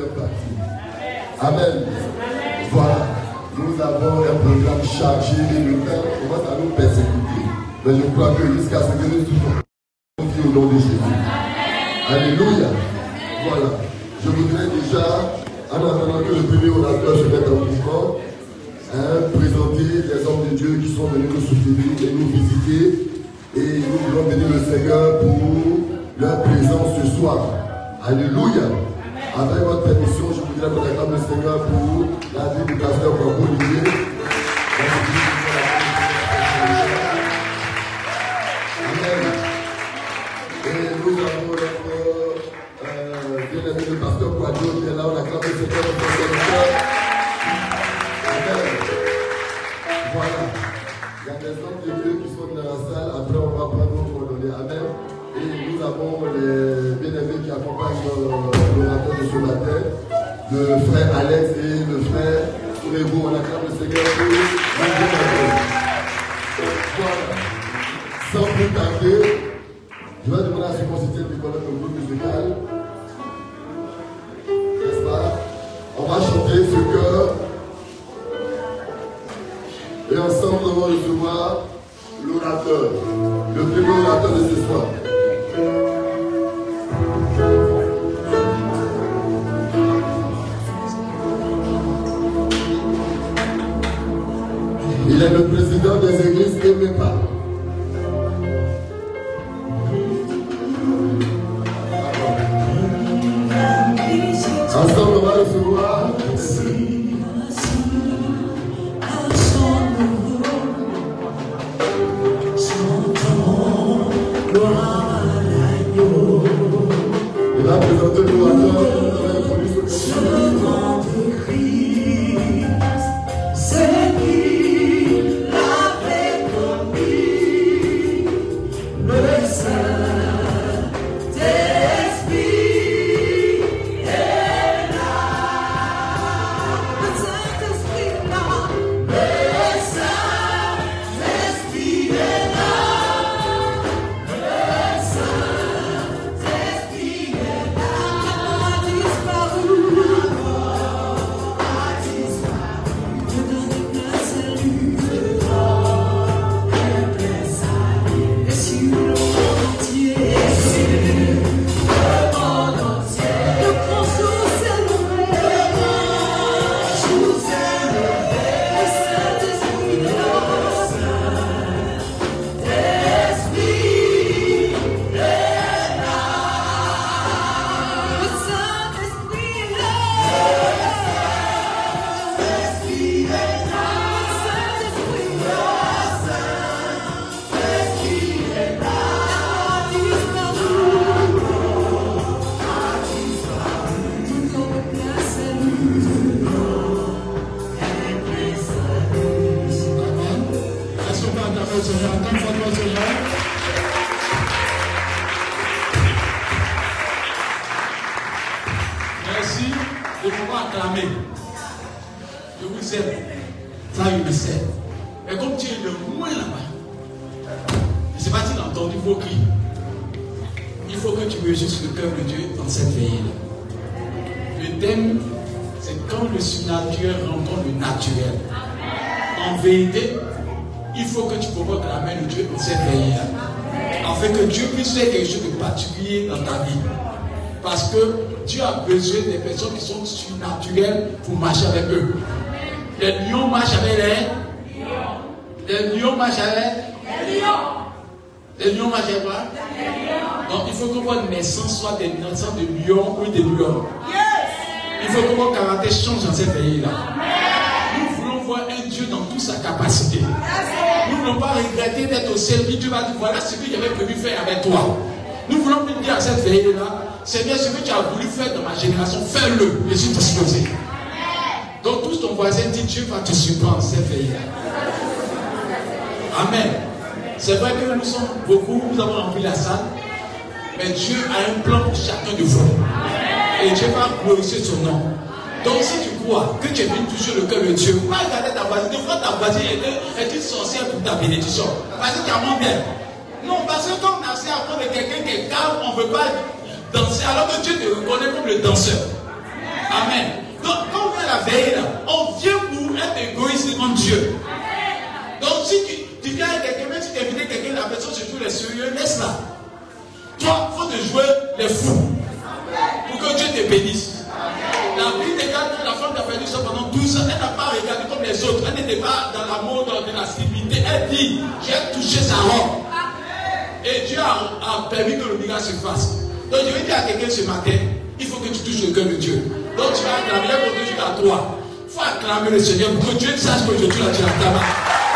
deuxième partie. Amen. Voilà. Nous avons un programme chargé et le temps commence à nous persécuter. Mais je crois que jusqu'à ce que nous touchons au nom de Jésus. Alléluia. Voilà. Je voudrais déjà, en attendant que le premier orateur se mette en mouvement, hein, présenter les hommes de Dieu qui sont venus nous soutenir et nous visiter. Et nous voulons bénir le Seigneur pour leur présence ce soir. Alléluia. Avec votre permission, je voudrais acclamer le Seigneur pour la vie du pasteur Olivier. Amen. Et nous avons notre euh, bien-aimé le pasteur Kwako qui est là. On acclame le Seigneur pour serviteur. Amen. Voilà. Il y a des hommes de Dieu qui sont dans la salle. Après, on va prendre nos coordonnées. Amen. Et nous avons les accompagnent euh, l'orateur de ce matin, le frère Alex et le frère Sourébo. On acclame le Seigneur pour le Voilà. Sans plus tarder, je vais demander à ce qu'on du collègue au groupe musical. N'est-ce pas? On va chanter ce cœur. Et ensemble, nous allons recevoir l'orateur, le premier orateur de ce soir. Il le président des églises Emepa. Ensemble, faut que tu mesures le cœur de Dieu dans cette veillée-là. Le thème, c'est quand le surnaturel rencontre le naturel. En vérité, il faut que tu provoques la main de Dieu dans cette veillée-là. Afin que Dieu puisse faire quelque chose de particulier dans ta vie. Parce que Dieu a besoin des personnes qui sont surnaturelles pour marcher avec eux. Les lions marchent avec les Les lions marchent avec Les lions marchent avec quoi? Donc il faut que votre naissance soit des naissances de lions ou de lions. Il faut que votre caractère change dans cette veillée-là. Nous voulons voir un Dieu dans toute sa capacité. Nous ne voulons pas regretter d'être au service. Dieu va dire voilà ce que j'avais prévu faire avec toi. Nous voulons lui dire à cette veillée-là Seigneur, ce que tu as voulu faire dans ma génération, fais-le. Je suis disposé. Donc, tous ton voisin dit Dieu va te surprendre cette veillée-là. Amen. C'est vrai que nous sommes beaucoup, nous avons rempli la salle, mais Dieu a un plan pour chacun de vous. Et Dieu va glorifier son nom. Donc si tu crois que tu es venu toucher le cœur de Dieu, pas regarder ta voisine, des fois ta voisine est, est une sorcière pour ta bénédiction. Parce que tu as bien. Non, parce que quand on a essayé à prendre quelqu'un qui est calme, on ne veut pas danser, alors que Dieu te reconnaît comme le danseur. Amen. Donc, quand on vient la veille, on vient pour être égoïste devant Dieu. Donc, si tu, viens avec quelqu'un, même si tu invites quelqu'un, la personne se joue les sérieux, laisse-la. Toi, il faut te jouer les fous. Pour que Dieu te bénisse. La Bible déclare que la femme qui a perdu ça pendant 12 ans, elle n'a pas regardé comme les autres. Elle n'était pas dans l'amour, dans la civilité. Elle dit, j'ai touché sa robe. Et Dieu a, permis que le miracle se fasse. Donc je vais dire à quelqu'un ce matin, il faut que tu touches le cœur de Dieu. Donc tu vas acclamer, lève ton jusqu'à toi. Il faut acclamer le Seigneur pour que Dieu sache que Dieu là, tu as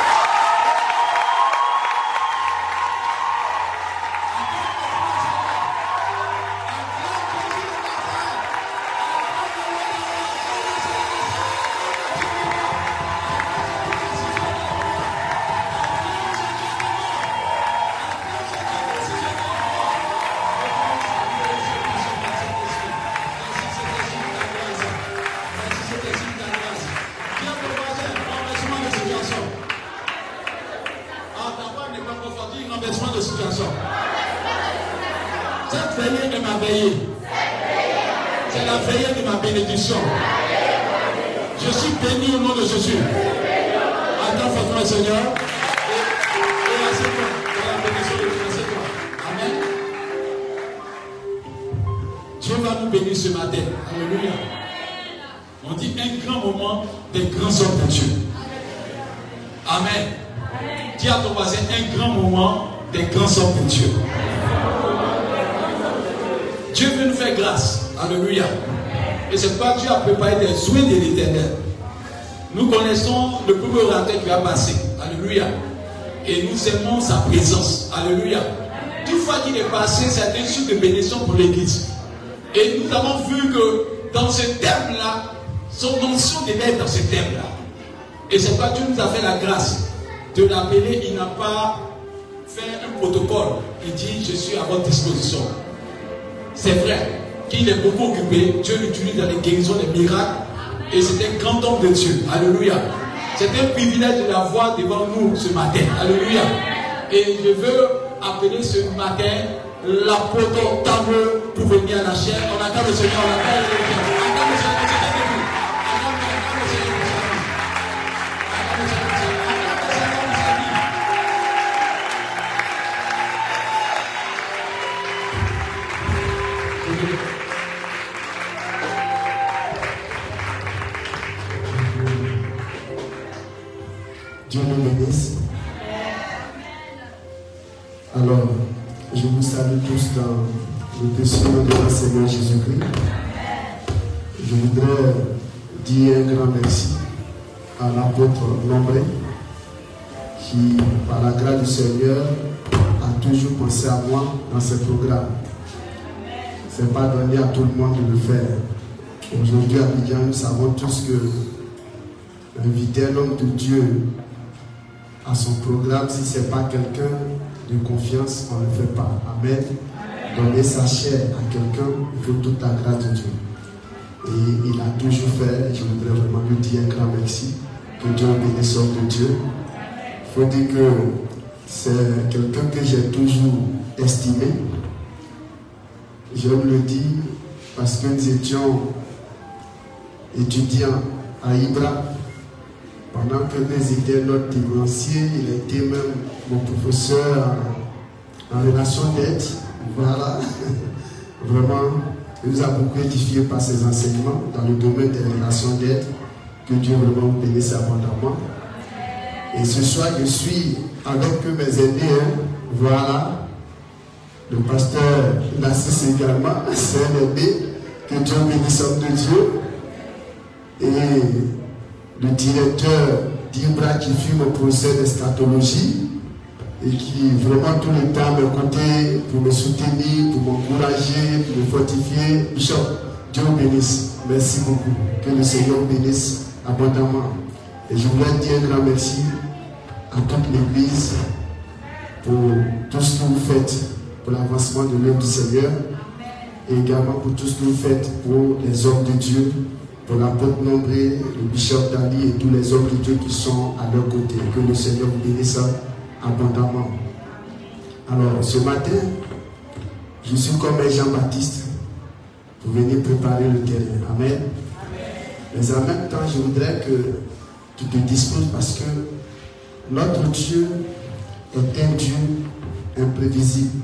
Et c'est pas Dieu nous a fait la grâce de l'appeler. Il n'a pas fait un protocole. Il dit Je suis à votre disposition. C'est vrai qu'il est beaucoup occupé. Dieu l'utilise dans les guérisons, les miracles. Et c'est un grand homme de Dieu. Alléluia. C'est un privilège de l'avoir devant nous ce matin. Alléluia. Et je veux appeler ce matin l'apôtre Tamo pour venir à la chair. On attend le Seigneur, on attend Seigneur, tous dans le nom de notre Seigneur Jésus-Christ. Je voudrais dire un grand merci à l'apôtre Nombré qui, par la grâce du Seigneur, a toujours pensé à moi dans ce programme. Ce n'est pas donné à tout le monde de le faire. Aujourd'hui, à Abidjan, nous savons tous que inviter un homme de Dieu à son programme, si ce n'est pas quelqu'un de confiance, on ne le fait pas. Amen. Donner sa chair à quelqu'un, il faut toute la grâce de Dieu. Et il a toujours fait, je voudrais vraiment lui dire un grand merci. Que Dieu bénisse de Dieu. Il faut dire que c'est quelqu'un que j'ai toujours estimé. Je le dis parce que nous étions étudiants à Ibra. Pendant que nous étions notre dévancier, il était même mon professeur en, relation d'aide. Voilà. Vraiment, il nous a beaucoup édifié par ses enseignements dans le domaine des relations d'aide. Que Dieu vraiment vous bénisse abondamment. Et ce soir, je suis avec mes aînés. hein. Voilà. Le pasteur Nassis également, c'est un aîné. Que Dieu bénisse l'homme de Dieu. Et le directeur d'Ibra qui fut mon professeur d'eschatologie et qui vraiment tout le temps me comptait pour me soutenir, pour m'encourager, pour me fortifier. Bishop, Dieu bénisse. Merci beaucoup. Que le Seigneur bénisse abondamment. Et je voulais dire un grand merci à toute l'Église pour tout ce que vous faites pour l'avancement de l'œuvre du Seigneur et également pour tout ce que vous faites pour les hommes de Dieu, pour l'apôtre Nombré, le bishop Dali et tous les hommes de Dieu qui sont à leur côté. Que le Seigneur vous bénisse abondamment. Alors, ce matin, je suis comme un Jean-Baptiste pour venir préparer le terrain. Amen. Mais en même temps, je voudrais que tu te disposes parce que notre Dieu est un Dieu imprévisible.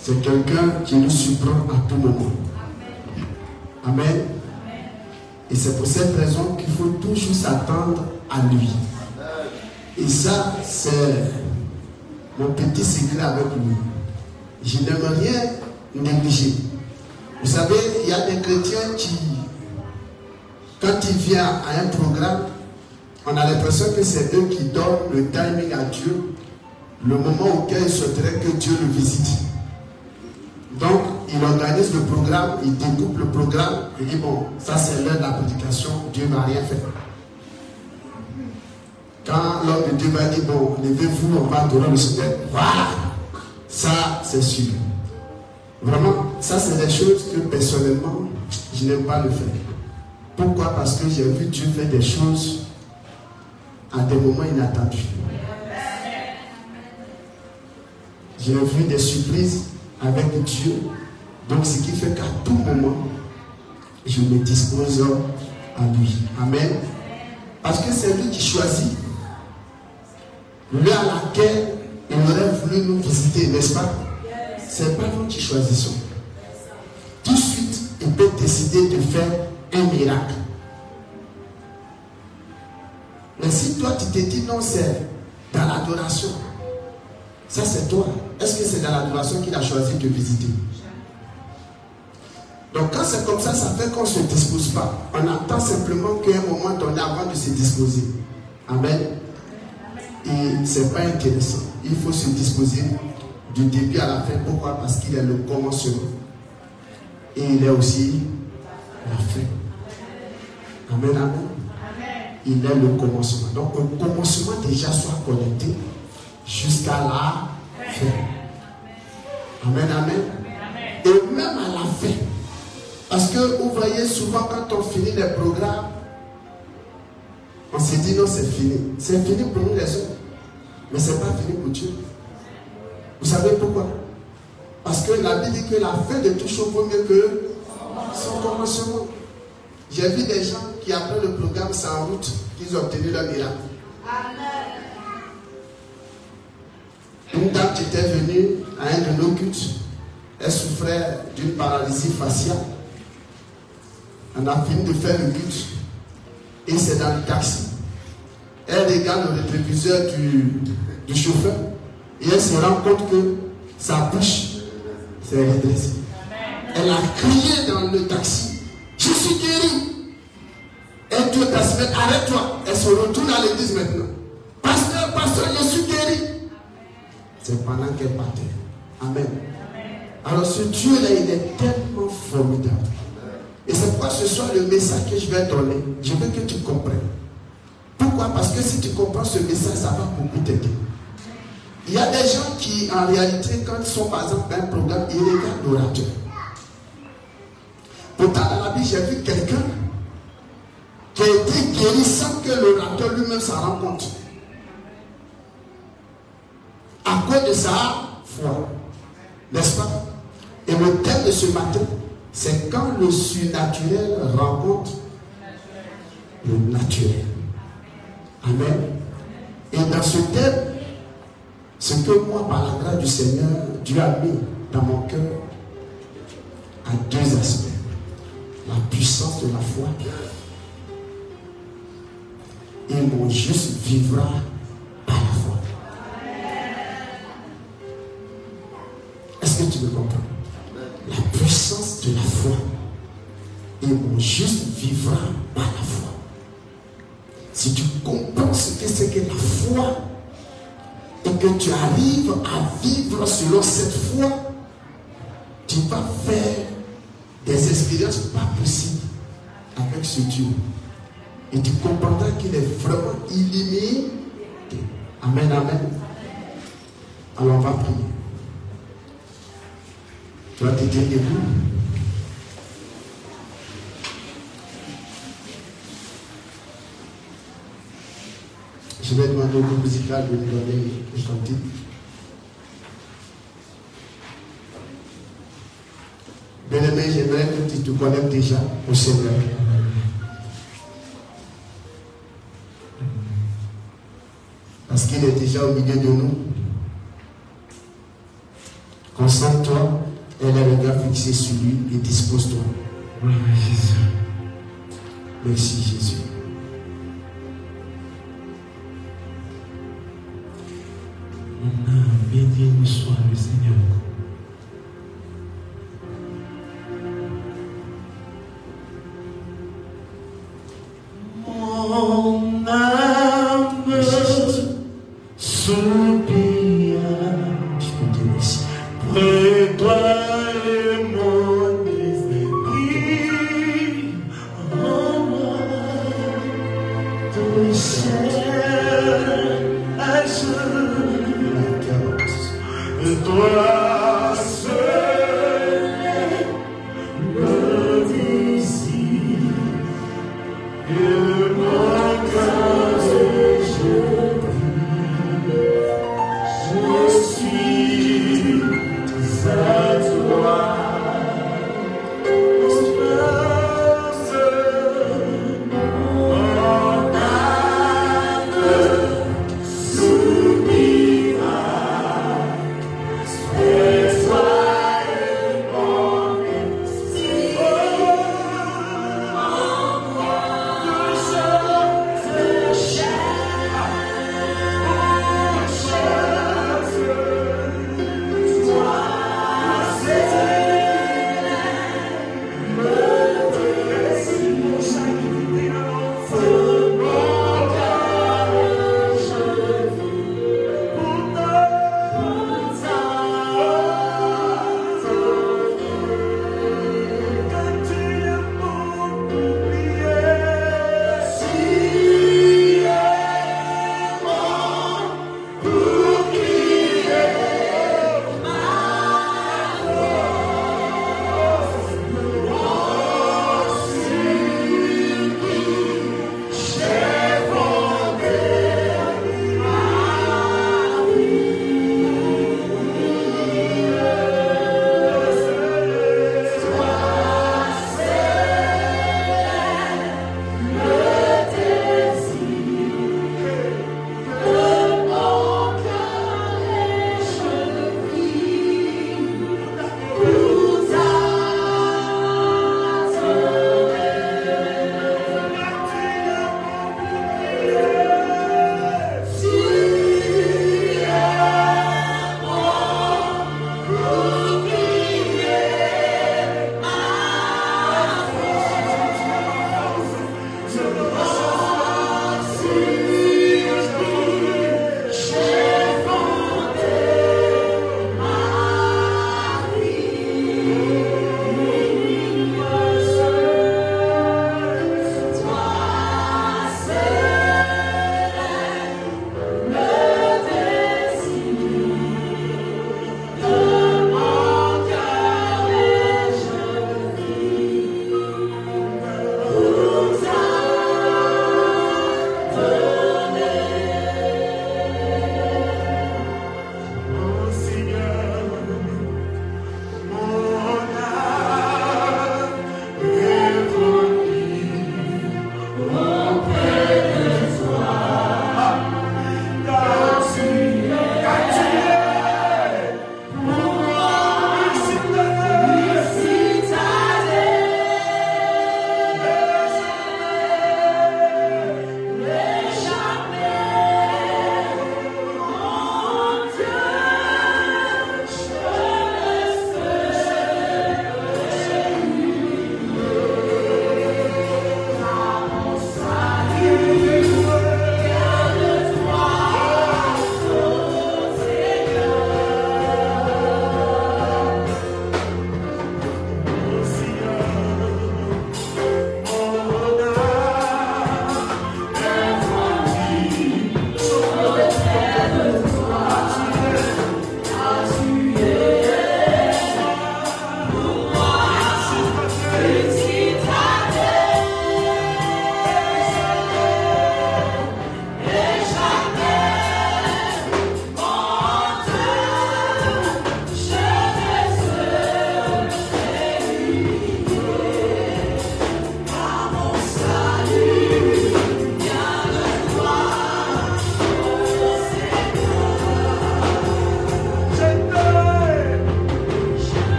C'est quelqu'un qui nous surprend à tout moment. Amen. Et c'est pour cette raison qu'il faut toujours s'attendre à lui. Et ça, c'est mon petit secret avec lui. Je n'aime rien négliger. Vous savez, il y a des chrétiens qui, quand ils viennent à un programme, on a l'impression que c'est eux qui donnent le timing à Dieu, le moment auquel ils souhaiteraient que Dieu le visite. Donc, il organise le programme, il découpe le programme, il dit, bon, ça c'est l'heure de la prédication, Dieu n'a rien fait. Quand l'homme de Dieu va dire, bon, levez-vous, on va adorer le Seigneur, voilà, ça c'est sûr. Vraiment, ça c'est des choses que personnellement, je n'aime pas le faire. Pourquoi? Parce que j'ai vu Dieu faire des choses à des moments inattendus. J'ai vu des surprises avec Dieu. Donc, ce qui fait qu'à tout moment, je me dispose à lui. Amen. Parce que c'est lui qui choisit l'heure à laquelle il aurait voulu nous visiter, n'est-ce pas? C'est pas nous qui choisissons. Tout de suite, il peut décider de faire un miracle. Mais si toi, tu te dis non, c'est dans l'adoration, ça c'est toi. Est-ce que c'est dans l'adoration qu'il a choisi de visiter? Donc quand c'est comme ça, ça fait qu'on ne se dispose pas. On attend simplement qu'à un moment donné avant de se disposer. Amen. Et ce n'est pas intéressant. Il faut se disposer du début à la fin. Pourquoi? Parce qu'il est le commencement. Et il est aussi la fin. Amen, amen. Il est le commencement. Donc au commencement déjà soit connecté jusqu'à la fin. Amen, amen. Et même à la fin. Parce que vous voyez souvent quand on finit les programmes, on se dit non, c'est fini. C'est fini pour nous les hommes. Mais ce n'est pas fini pour Dieu. Vous savez pourquoi? Parce que la Bible dit que la fin de toute chose vaut mieux que son commencement. J'ai vu des gens qui, après le programme, sans route, qu'ils ont obtenu leur miracle. Une dame qui était venue à un de nos cultes, elle souffrait d'une paralysie faciale. On a fini de faire le culte et c'est dans le taxi. Elle regarde le rétroviseur du, chauffeur et elle se rend compte que sa bouche s'est redressée. Elle a crié dans le taxi Je suis guérie. Et Dieu t'a Arrête-toi. Elle se retourne à l'église maintenant. Pasteur, pasteur, je suis guérie. C'est pendant qu'elle partait. Amen. Alors ce Dieu-là, il est tellement formidable. Et c'est pourquoi ce soir, le message que je vais donner, je veux que tu comprennes. Pourquoi? Parce que si tu comprends ce message, ça va beaucoup t'aider. Il y a des gens qui, en réalité, quand ils sont par exemple dans un programme, ils regardent l'orateur. Pourtant, dans la Bible, j'ai vu quelqu'un qui a été guéri sans que l'orateur lui-même s'en rende compte. À cause de sa foi. N'est-ce pas? Et le thème de ce matin, c'est quand le surnaturel rencontre le naturel. Amen. Et dans ce thème, ce que moi, par la grâce du Seigneur, Dieu a mis dans mon cœur, à deux aspects. La puissance de la foi. Et mon juste vivra par la foi. Est-ce que tu me comprends? La puissance de la foi. Et mon juste vivra par la foi. Si tu comprends ce que c'est que la foi et que tu arrives à vivre selon cette foi, tu vas faire des expériences pas possibles avec ce Dieu. Et tu comprendras qu'il est vraiment illimité. Amen, amen. Alors on va prier. Je vais demander au musical de nous donner le cantique. Bien-aimé, j'aimerais que tu te connectes déjà au Seigneur. Parce qu'il est déjà au milieu de nous. Concentre-toi et les regards fixés sur lui et dispose-toi. Gloire à Jésus. Merci Jésus. Mon âme, béni soit le Seigneur.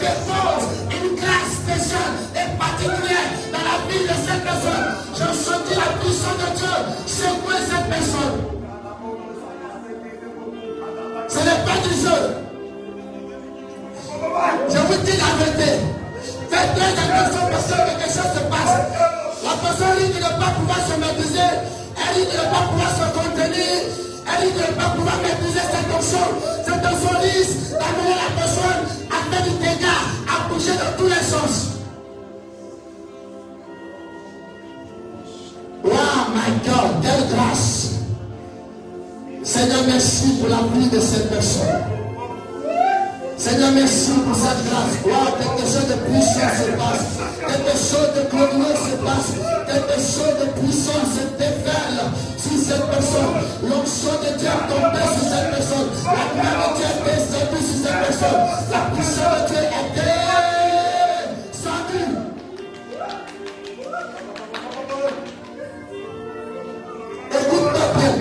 Une grâce spéciale et particulière dans la vie de cette personne. Je senti la puissance de Dieu secouer cette personne. Ce n'est pas du jeu. Je vous dis la vérité. Faites très attention parce que quelque chose se passe. La personne risque de ne pas pouvoir se maîtriser. Elle risque de ne pas pouvoir se contenir. Elle ne pas pouvoir maîtriser cette onction. Cette onction risque d'amener la personne à faire du dégât, à bouger dans tous les sens. Wow, my God, quelle grâce. Seigneur, merci pour la vie de cette personne. Seigneur, merci pour cette grâce. Wow, quelque chose de puissant se passe. Quelque chose de glorieux se passe. Quelque chose de puissant se dévale sur cette personne. L'onction de Dieu tombée sur cette personne. La gloire de Dieu est descendue sur cette personne. La puissance de Dieu est descendue. Écoute-moi bien.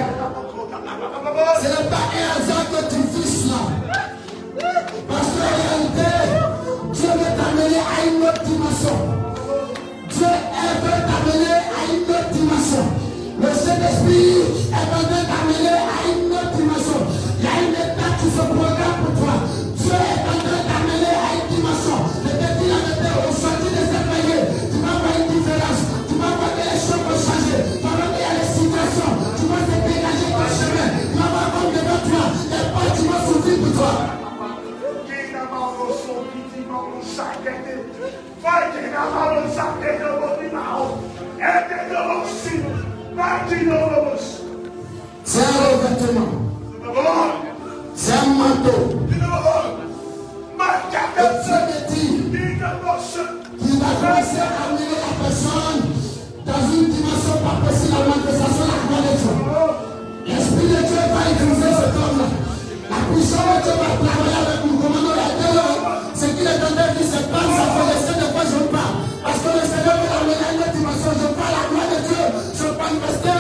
Ce n'est pas un hasard que tu vis là. Une autre dimension. Dieu veut t'amener à une autre dimension. Le Saint-Esprit est en train d'amener à une autre dimension. Il y a une étape qui se programme C'est un revêtement. C'est un manteau. Et Dieu te dit qu'il va commencer à amener la personne dans une dimension pas possible à manifestation de la gloire de. L'Esprit de Dieu va utiliser cet homme-là. La puissance de Dieu va travailler avec nous. Commandons la terre. Ce qu'il est en train de dire, c'est pas ça. Faut laisser de quoi je parle. Parce que le Seigneur veut amener à une autre dimension. Je parle la gloire de Dieu. Je veux manifester à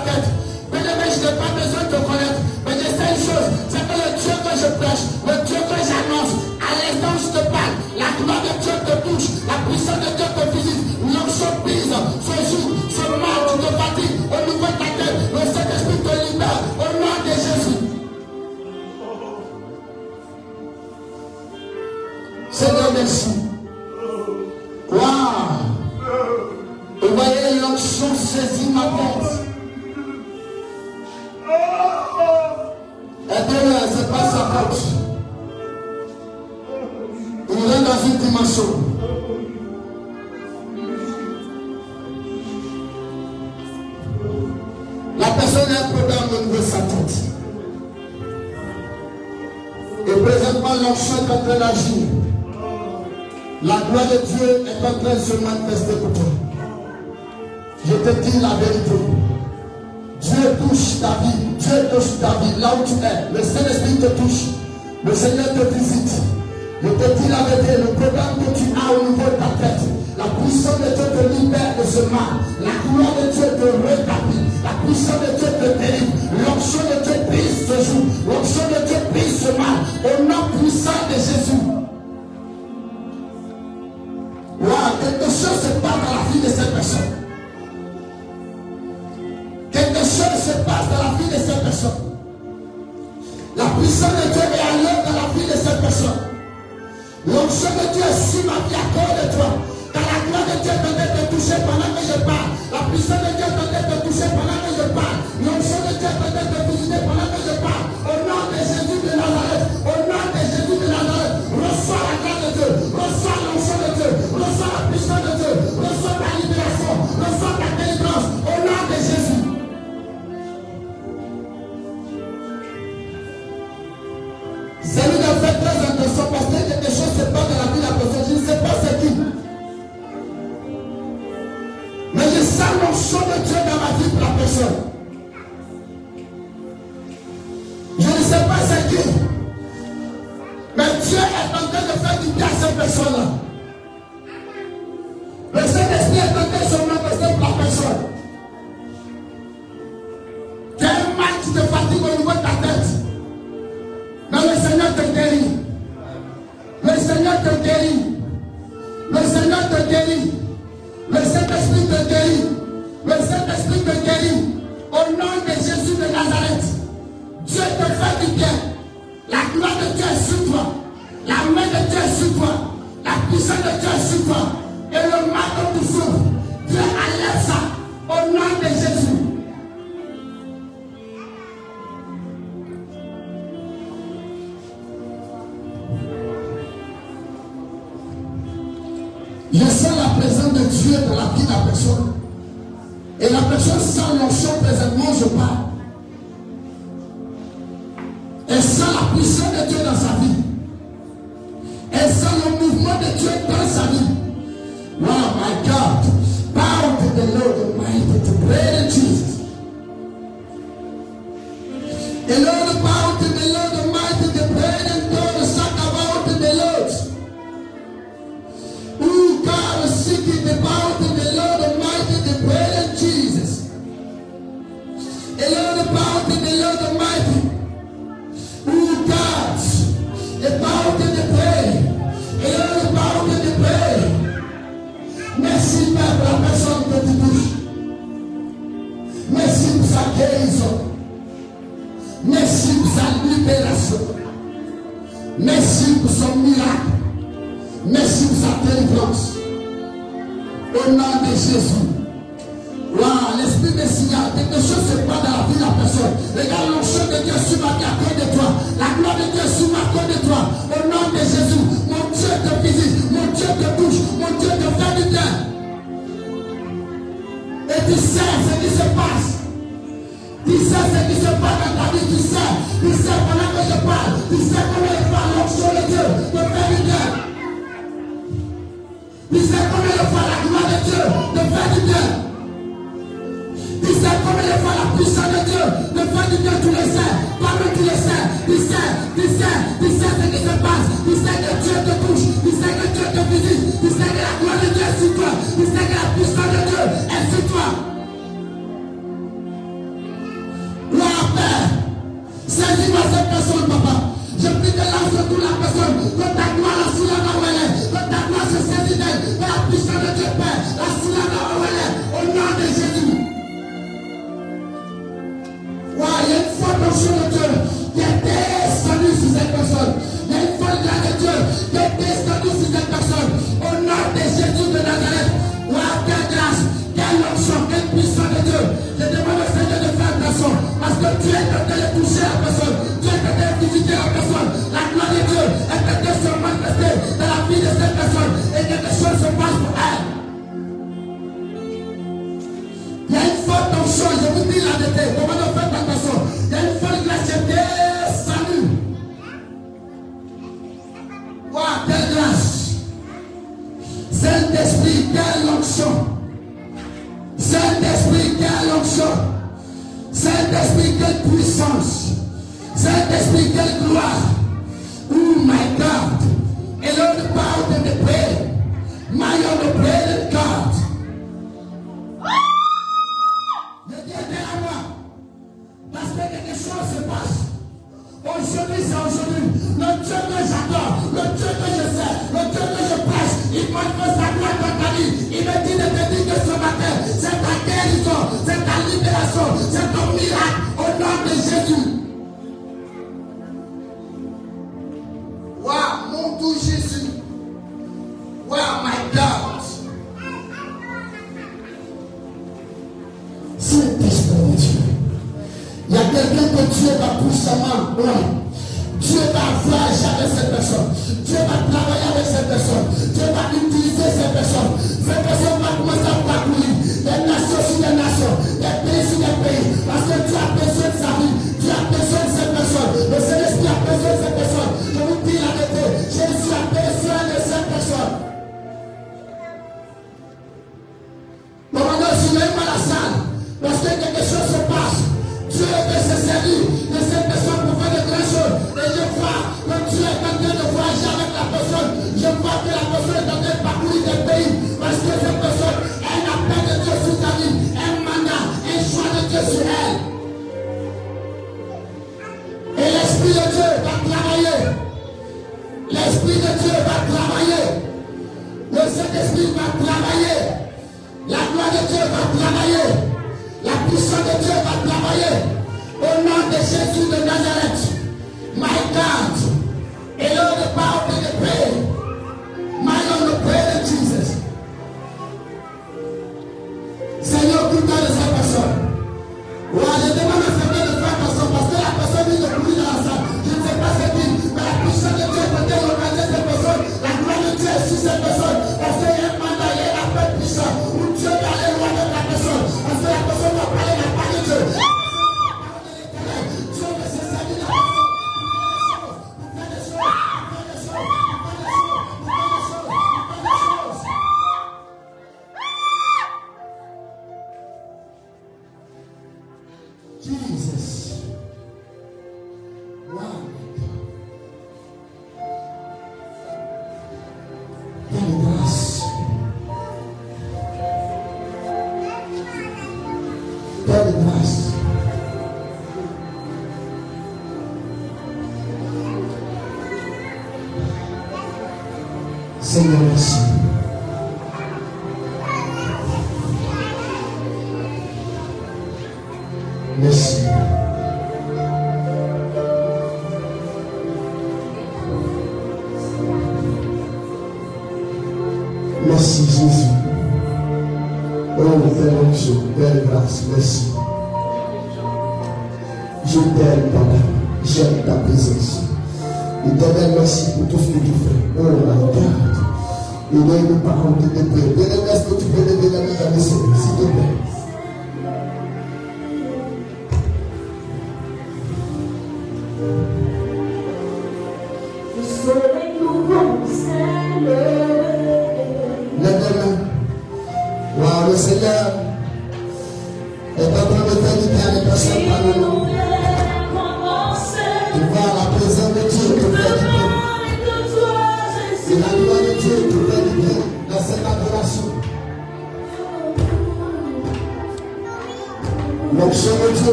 conquête. Bien-aimé, je n'ai pas besoin de te connaître. Mais je une chose, c'est que le Dieu que je prêche, le Dieu que j'annonce, à l'instant où je te parle, la gloire de Dieu te touche, la puissance de Dieu te visite, l'onction brise, ce jour, ce mal, tu te fatigues, au niveau de ta tête, le Saint-Esprit te libère, au nom de Jésus. Seigneur, merci. Waouh! Vous voyez, l'onction saisit ma tête. Eh Aidez-le, euh, ce n'est pas sa faute. Il est dans une dimension. La personne est prudente au niveau de sa tête. Et présentement, l'enchant est en train d'agir. La gloire de Dieu est en train de se manifester pour toi. Je te dis la vérité touche ta vie. Dieu touche ta vie là où tu es. Le Saint-Esprit te touche. Le Seigneur te visite. Je te dis le problème que tu as au niveau de ta tête, la puissance de Dieu te libère de ce mal. La gloire de Dieu te rétablit. La puissance de Dieu te délivre. L'onction de Dieu brise ce jour. L'onction de Dieu brise ce mal. Au nom puissant de Jésus. La puissance de Dieu est à allée dans la vie de cette personne. L'onction de Dieu est sur ma vie à cause de toi. Car la gloire de Dieu est en train de toucher pendant que je parle. La puissance de Dieu est en train de toucher pendant que je parle. L'onction de Dieu est en train de visiter pendant que je parle. Au nom de Jésus. les choses se passent dans la vie de la personne, je ne sais pas c'est qui. Mais je sens l'onction de Dieu dans ma vie pour la personne.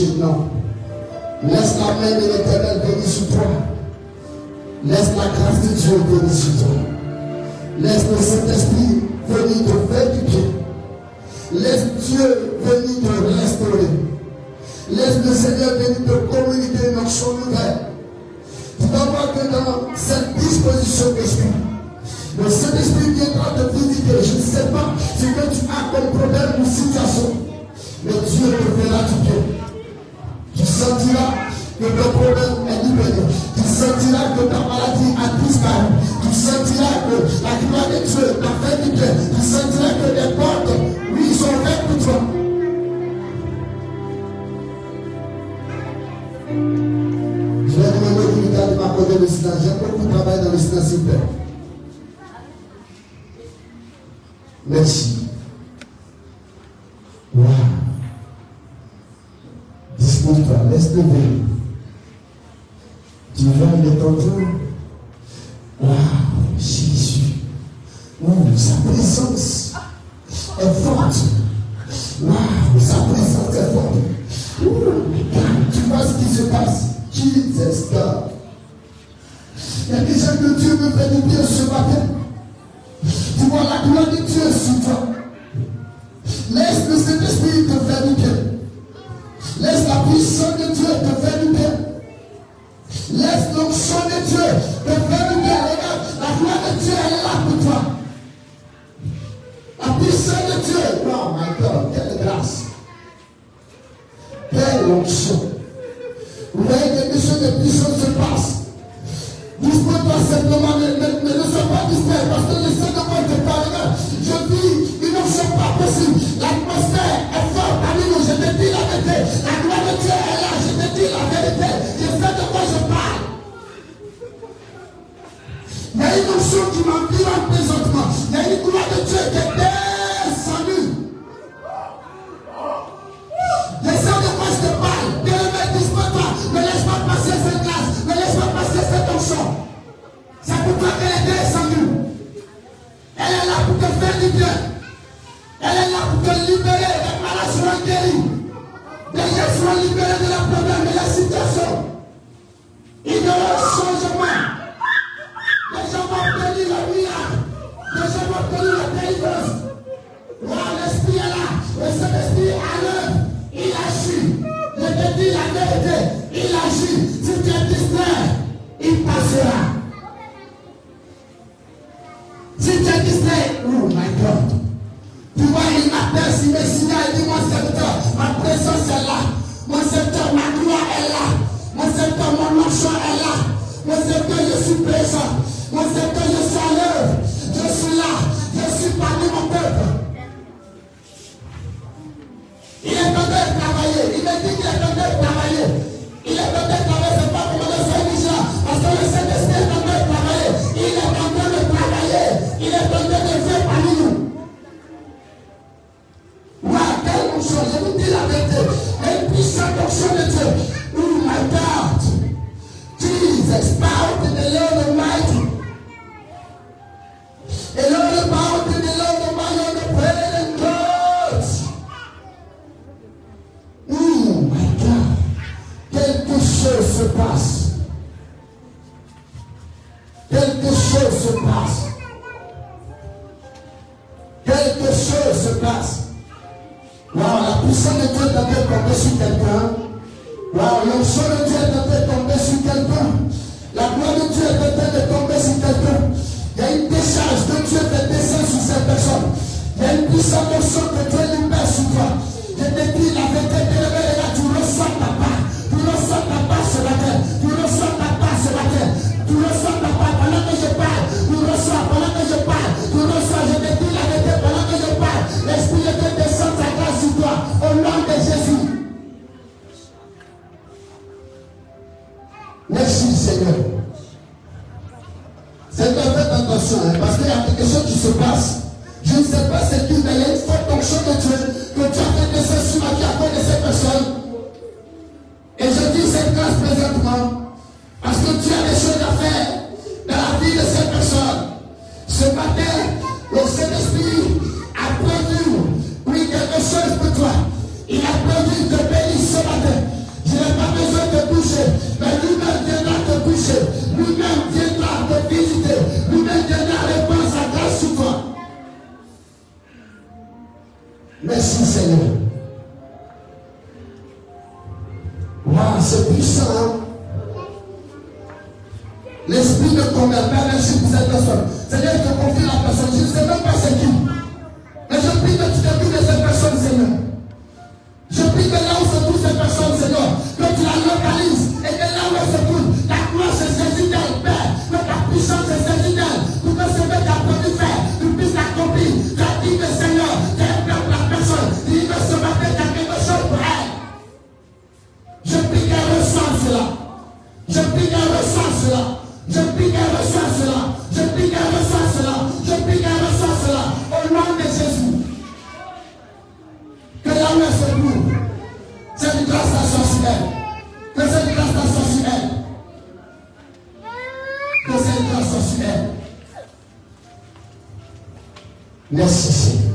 shape now. Let's not make it a very super. Let's la cast de Dieu a very super. Grâce soit sur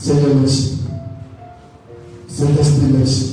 Senhor, Senhor, Senhor, Senhor,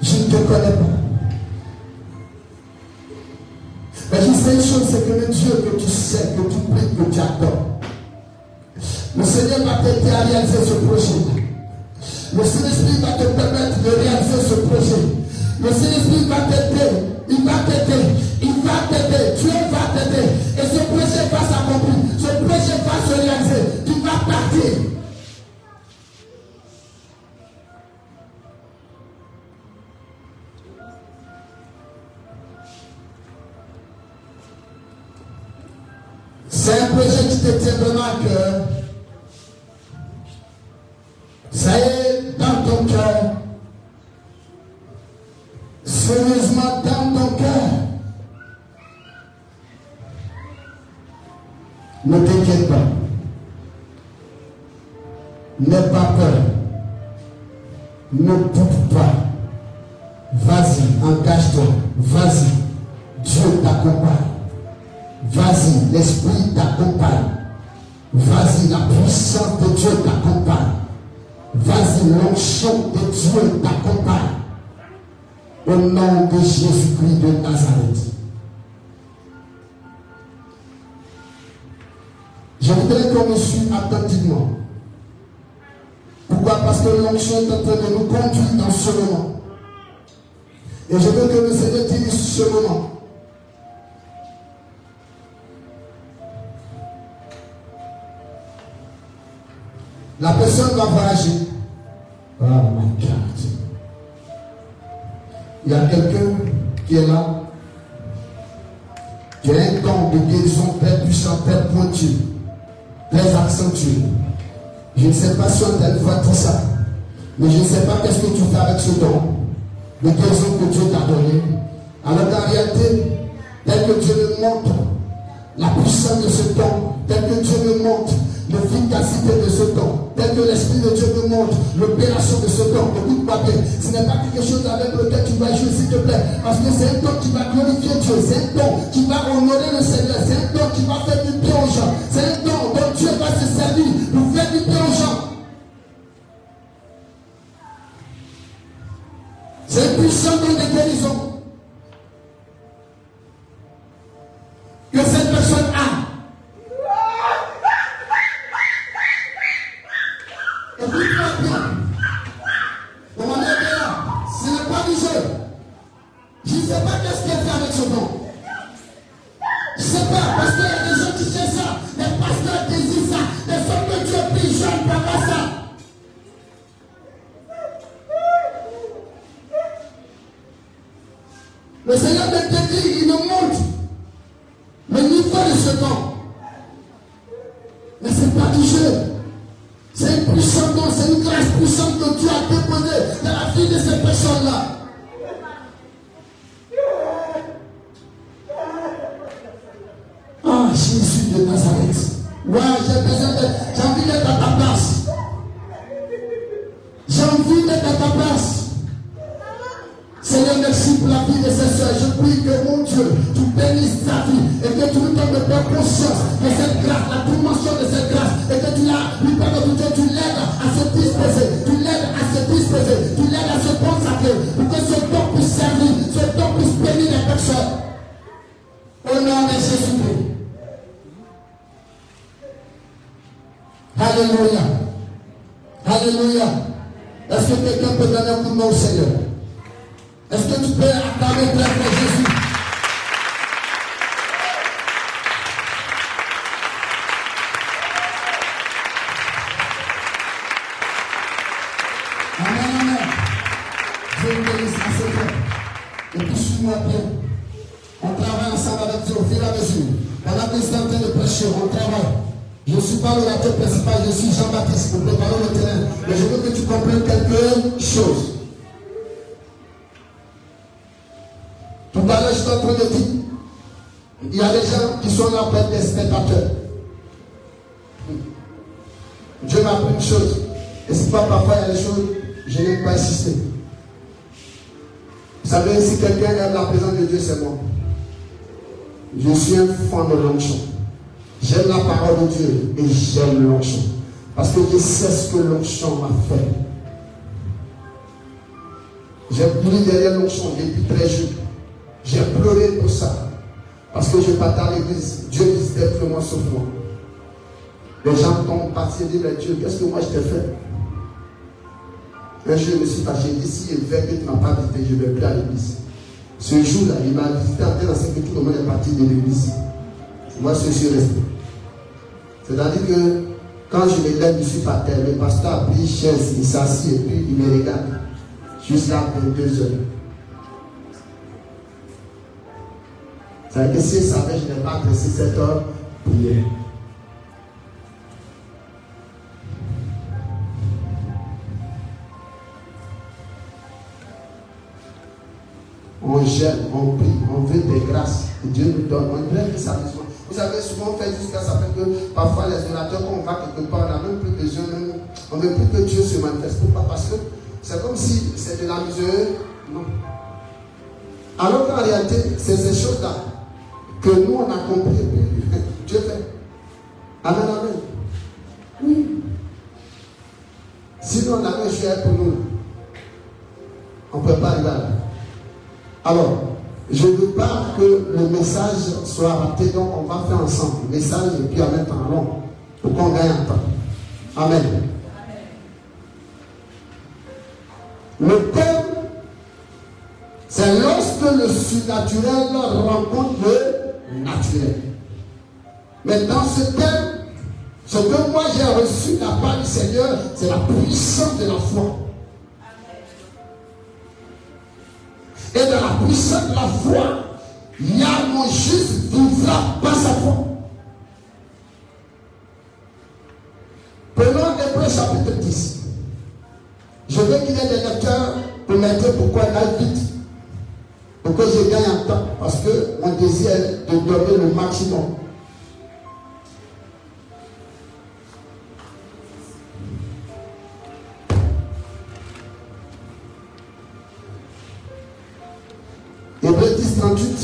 Je ne te connais pas. Mais je sais une chose, c'est que le Dieu que tu sais, que tu pries, que tu adores, le Seigneur va t'aider à réaliser ce projet. Le Saint-Esprit va te permettre de réaliser ce projet. Le Saint-Esprit va t'aider. Il va t'aider. Il va t'aider. Dieu va t'aider. Et ce projet va s'accomplir. Ce projet va se réaliser. Tu vas partir. sérieusement dans ton cœur. Ne t'inquiète pas. N'aie pas peur. Ne doute pas. Vas-y, engage-toi. Vas-y. Dieu t'accompagne. Vas-y, l'Esprit t'accompagne. Vas-y, la puissance de Dieu t'accompagne. Vas-y, l'onction de Dieu t'accompagne. Au nom de Jésus-Christ de Nazareth. Je voudrais qu'on me suive attentivement. Pourquoi? Parce que l'onction est en train de nous conduire dans ce moment. Et je veux que le Seigneur dirige ce moment. La personne va voyager. Oh my God. Il y a quelqu'un qui est là, qui a un don de guérison très puissant, très pointu, très accentué. Je ne sais pas si on t'a voir tout ça, mais je ne sais pas qu'est-ce que tu fais avec ce don, de guérison que Dieu t'a donné. Alors qu'en réalité, tel que Dieu me montre la puissance de ce don, tel que Dieu me montre l'efficacité de ce don, tel que l'Esprit de Dieu me montre l'opération de ce don, écoute-moi bien, ce n'est pas quelque chose avec lequel tu vas jouer, s'il te plaît, parce que c'est un don qui va glorifier Dieu, c'est un don qui va honorer le Seigneur, c'est un don qui va faire du bien aux gens, c'est un don dont Dieu va se servir pour faire du bien aux gens. C'est un puissant don de guérison Alléluia. Alléluia. Est-ce que quelqu'un peut donner un coup de main Seigneur? Est-ce que tu peux acclamer très fort Tout à l'heure, je suis en train de dire, il y a des gens qui sont là pour être des spectateurs. Dieu m'a appris une chose. Et c'est pas parfois il y a des choses, je n'ai pas insisté. Vous savez, si quelqu'un aime la présence de Dieu, c'est moi. Je suis un fan de l'onction. J'aime la parole de Dieu et j'aime l'onction. Parce que je sais ce que l'onction m'a fait. J'ai pris derrière l'onction depuis très jeune. J'ai pleuré pour ça. Parce que je partais à l'église. Dieu disait que moi sauf moi. Les gens tombent partis et mais Dieu, qu'est-ce que moi je t'ai fait? Un jour, je me suis fâché. Si il veut que tu ne m'as pas visité, je ne vais plus à l'église. Ce jour-là, il m'a visité en tel que tout le monde est parti de l'église. Moi, je suis resté. C'est-à-dire que quand je me lève, je suis par terre. Le pasteur a pris chaise, il s'assit et puis il me regarde. Jusqu'à 22 heures. C'est-à-dire que s'il savait, je n'ai pas apprécié cette heure prière. On gêne, on prie, on veut des grâces. Dieu nous donne. On veut que ça besoin. Vous savez, souvent on fait jusqu'à ça fait que parfois les orateurs, quand on va quelque part, on n'a même plus besoin, on ne veut plus que Dieu se manifeste. Pourquoi? Parce que c'est comme si c'est de la misère. Non. Alors qu'en réalité, c'est ces choses-là que nous on a compris. Dieu fait. Amen, amen. Oui. Sinon, on avait un choix pour nous. On ne peut pas arriver là. Alors, je ne veux pas que le message soit raté, donc on va faire ensemble le message et puis en même temps, allons, pour qu'on gagne un temps. Amen. Le thème, c'est lorsque le surnaturel rencontre le naturel. Mais dans ce thème, ce que moi j'ai reçu de la part du Seigneur, c'est la puissance de la foi. Et dans la puissance de la foi, il y a mon juste vivra par sa foi. Prenons Hébreu chapitre 10. Je veux qu'il y ait des lecteurs pour m'aider pourquoi aille vite. Pour que je gagne un temps. Parce que mon désir est de donner le maximum. Hébreu 10, 38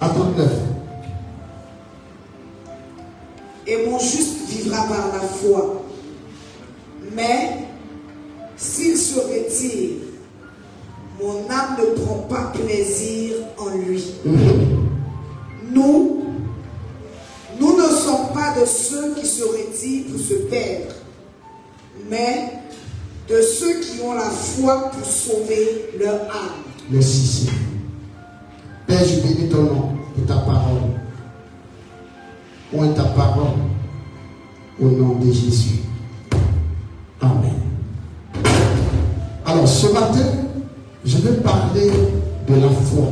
à 39. et mon juste vivra par la foi. Mais se retire, mon âme ne prend pas plaisir en lui. Nous, nous ne sommes pas de ceux qui se retirent pour se perdre, mais de ceux qui ont la foi pour sauver leur âme. Merci Seigneur. Père, je bénis ton nom pour ta parole. Point ta parole au nom de Jésus. Amen. Ce matin, je vais parler de la foi.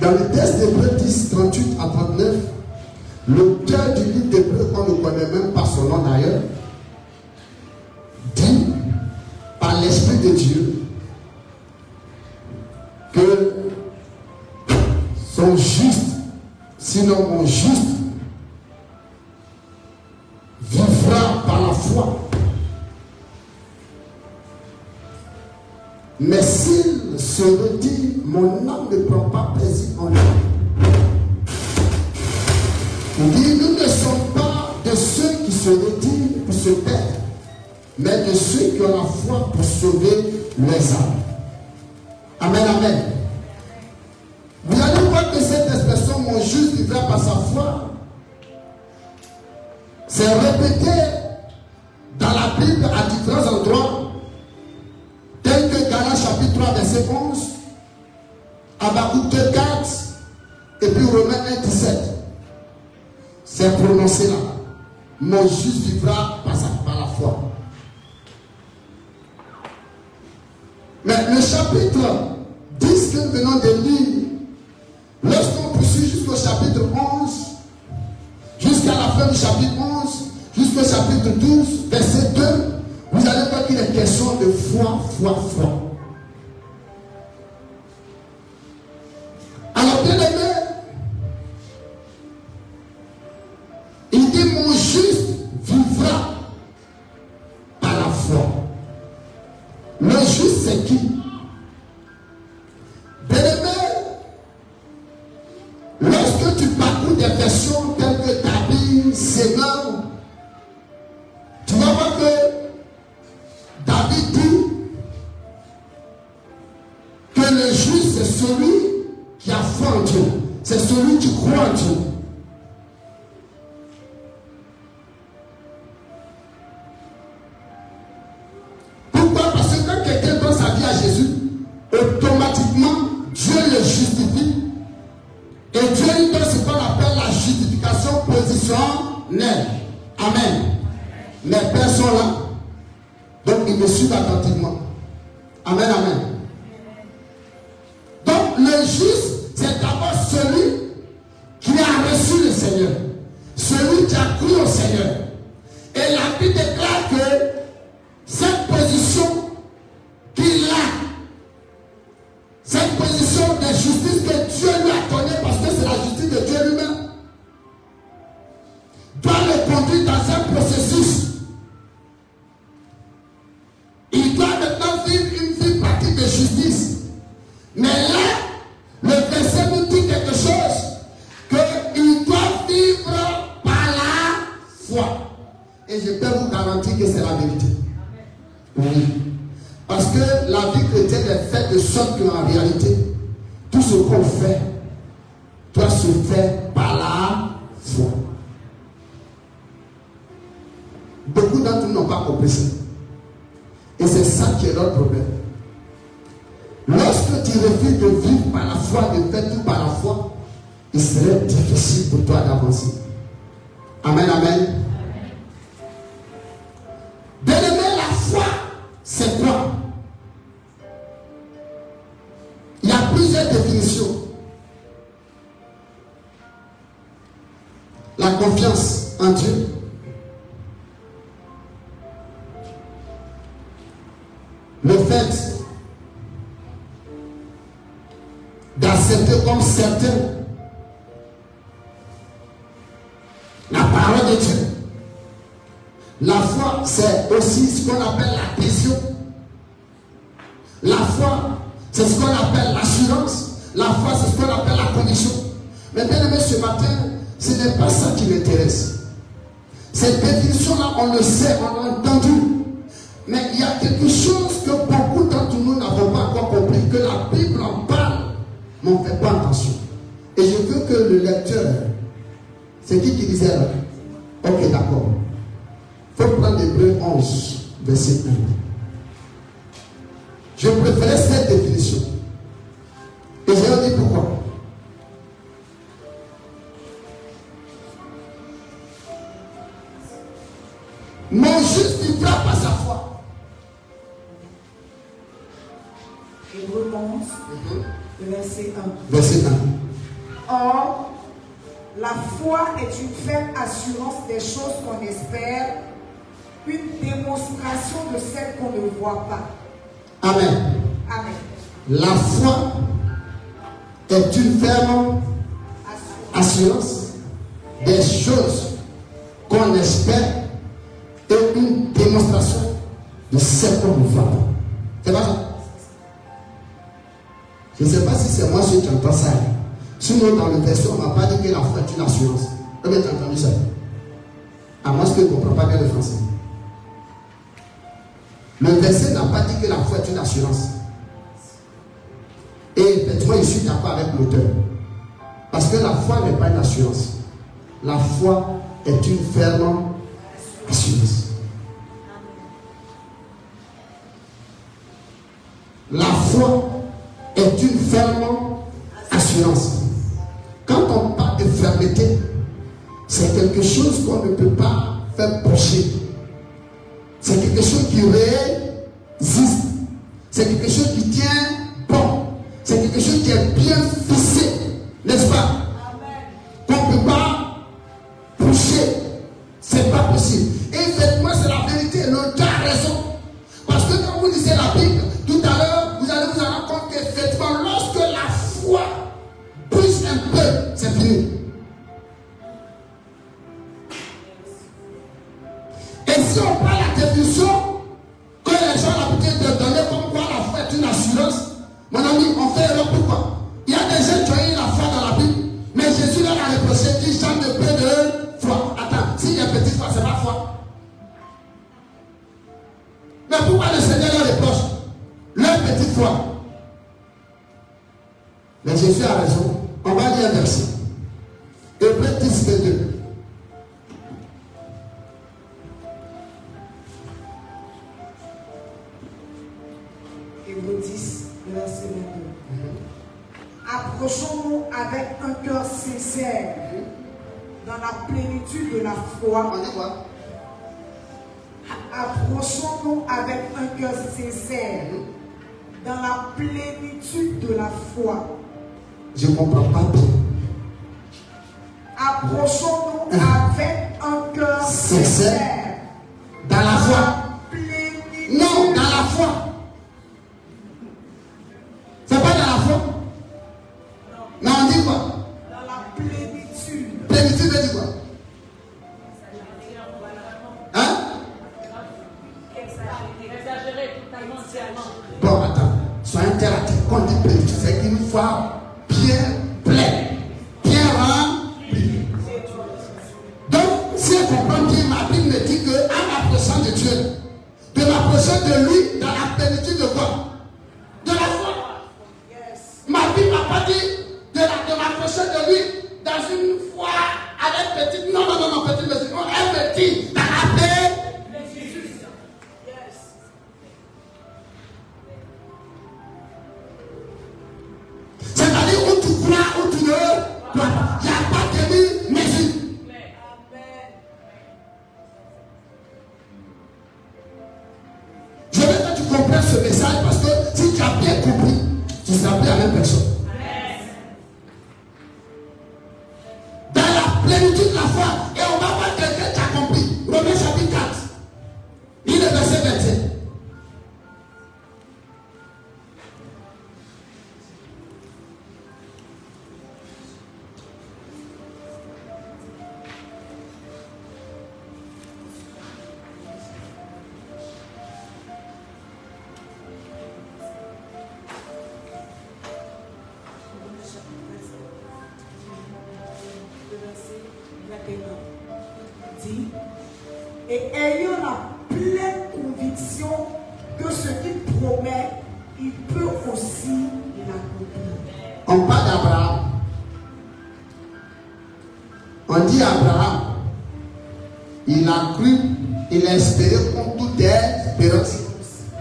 Dans le texte d'Hébreu 10, 38 à 39, l'auteur du livre d'Hébreu, qu'on ne connaît même pas son nom d'ailleurs, dit par l'Esprit de Dieu que son juste, sinon mon juste, vivra par la foi. Mais s'il se retire, mon âme ne prend pas plaisir en lui. Il dit, nous ne sommes pas de ceux qui se retirent pour se perdre, mais de ceux qui ont la foi pour sauver les âmes. Amen, amen. Vous allez voir que cette expression, mon juste vivra par sa foi, c'est répété dans la Bible à différents endroits, 11, Habakkuk 2, 4, et puis Romains 1, 17. C'est prononcé là. Mon juste vivra par, sa, la foi. Mais le chapitre 10 que venons de lire, lorsqu'on poursuit jusqu'au chapitre 11, jusqu'à la fin du chapitre 11, jusqu'au chapitre 12, verset 2, vous allez voir qu'il est question de foi, foi, foi. que c'est la vérité. Parce que la vie chrétienne est faite de sorte que La foi est une ferme assurance des choses qu'on espère et une démonstration de ce qu'on ne voit pas. C'est pas ça? Je ne sais pas si c'est moi qui entends ça. Sinon, dans le verset, on ne m'a pas dit que la foi est une assurance. Eh Combien t'as entendu ça? À moins que je ne comprends pas bien le français. Le verset n'a pas dit que la foi est une assurance. Et effectivement, je suis d'accord avec l'auteur. Parce que la foi n'est pas une assurance. La foi est une ferme assurance. La foi est une ferme assurance. Quand on parle de fermeté, c'est quelque chose qu'on ne peut pas faire pocher. C'est quelque chose qui résiste. C'est quelque chose qui tient de comprar um. dit Abraham, il a cru, il a espéré contre toute espérance.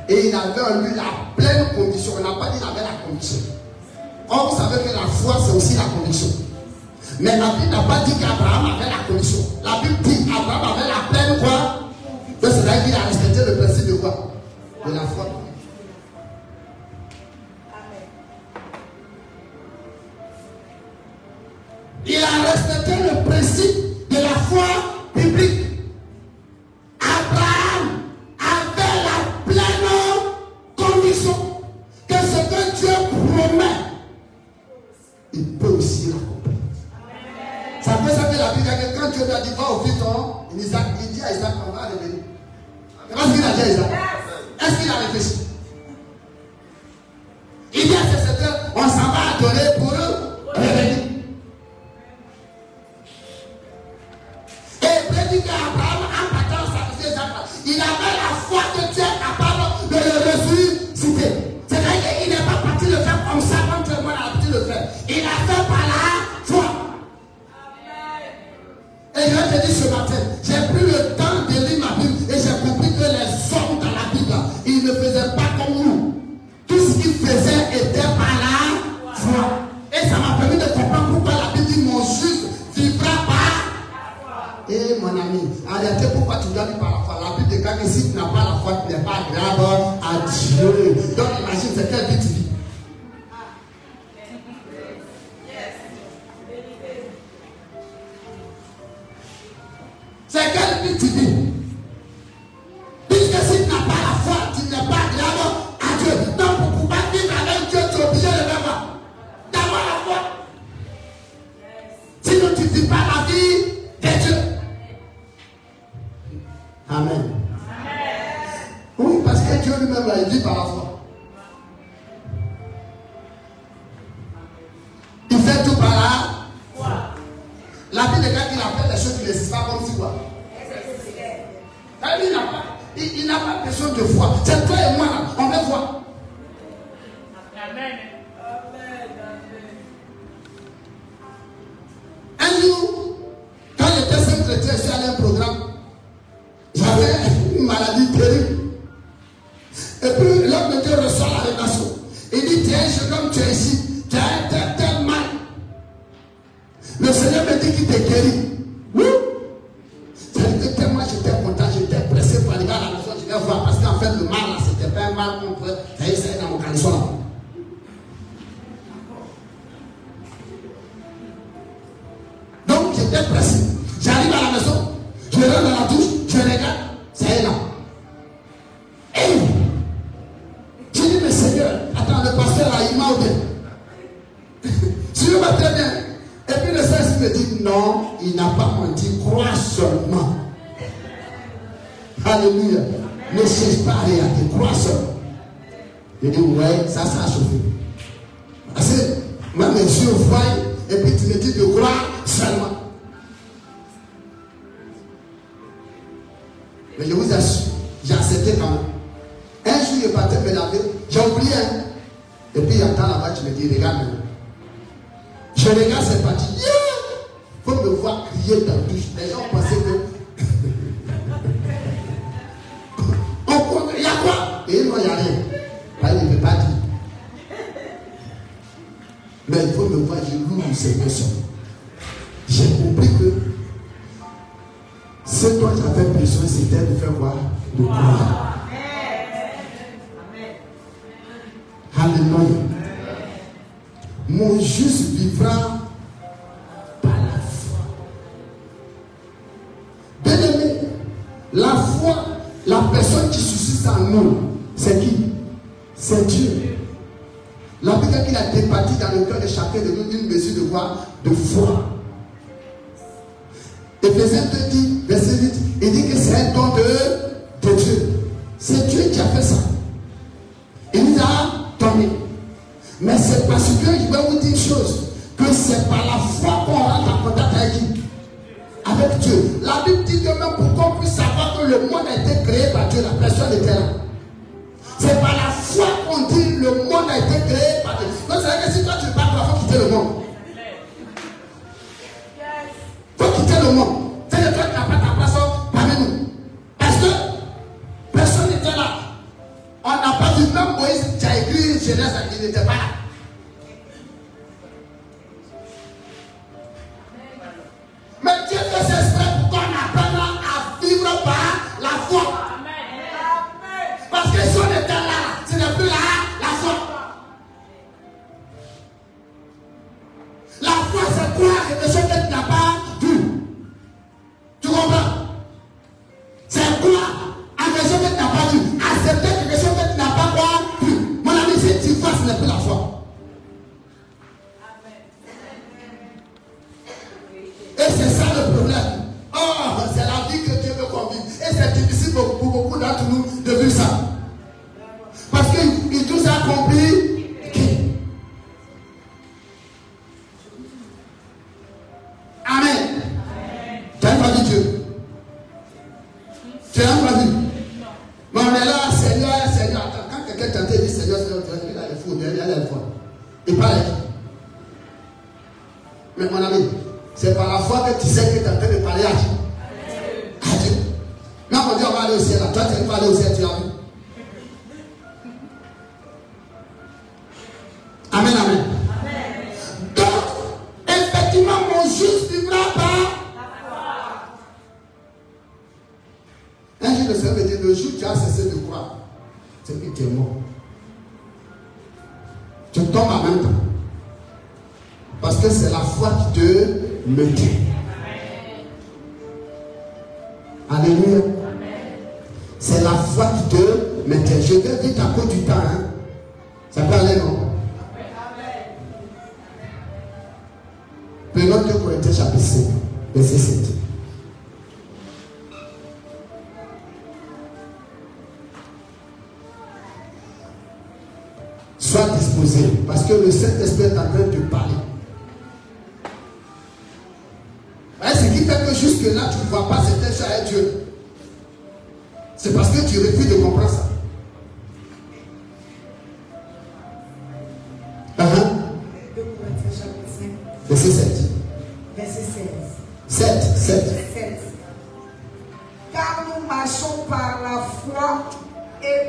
Et il avait en lui la pleine conviction. On n'a pas dit qu'il avait la conviction. Or, vous savez que la foi, c'est aussi la conviction. Mais la Bible n'a pas dit qu'Abraham avait la conviction. Nigeria is that? I'm not the Am I speaking Nigeria is that? rẹ sasa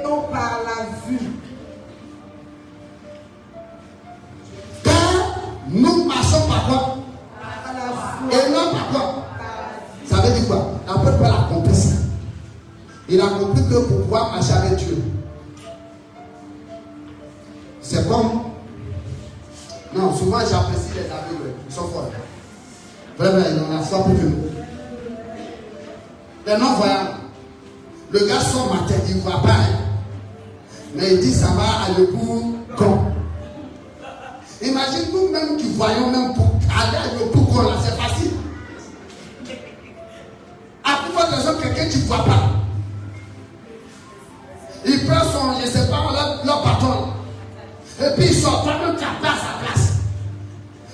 non par la vue. Car nous marchons par quoi? Et non par quoi? Ça veut dire quoi? L'apôtre Paul a compris ça. Il a compris que pour pouvoir marcher avec Dieu, c'est comme. Non, souvent j'apprécie les amis, ils sont forts. Vraiment, ils ont la foi pour Dieu. Les non-voyants, le gars son matin, il ne voit pas. Hein. Mais il dit, ça va aller pour quand? Imagine nous-mêmes qui voyons même pour aller à Yopougon là, c'est facile. À pouvoir des gens, quelqu'un tu ne vois pas. Il prend son, je ne sais pas, leur, leur bâton. Et puis il sort, toi-même tu as place à place.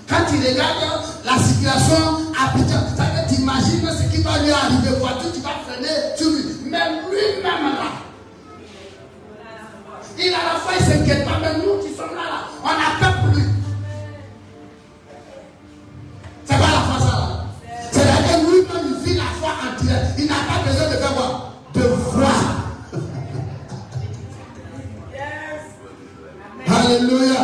Quand il regarde la situation habitante, tu imagines ce qui va lui arriver. Voiture tu vas freiner, tu lui. Même lui-même là à la fois, il ne s'inquiète pas, mais nous qui sommes là, là on a peur pour lui. C'est pas la foi, ça, là. C'est-à-dire lui-même, il vit la foi en direct. Il n'a pas besoin de faire quoi? De voir. Alléluia.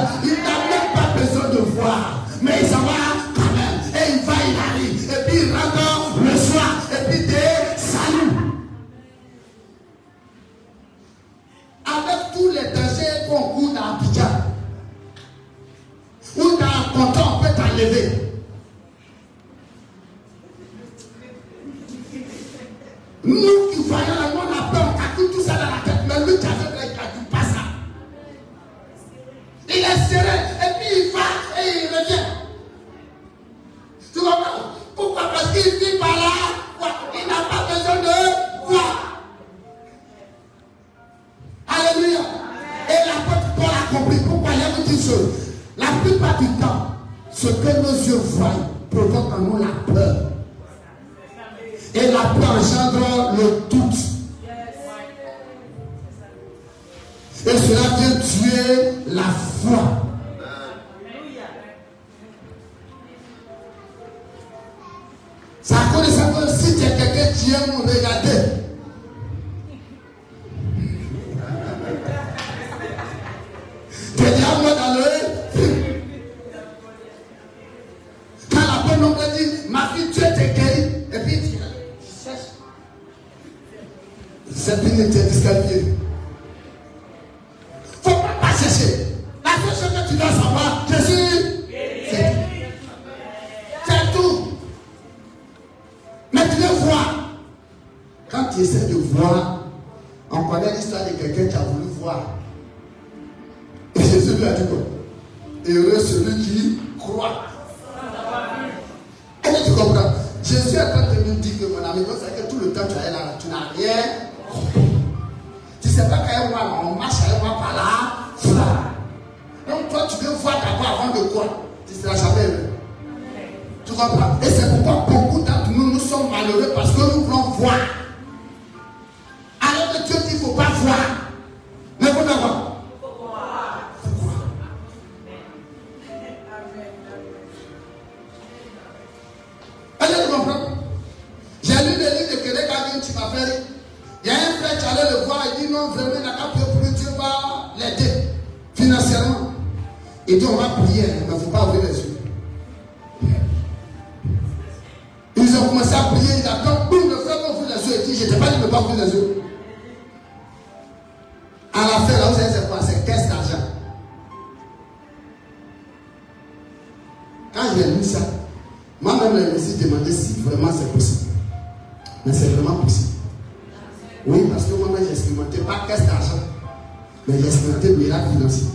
Mais j'ai expérimenté miracle financier.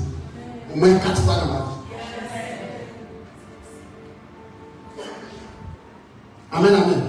Au moins quatre fois dans ma. Amen, amen.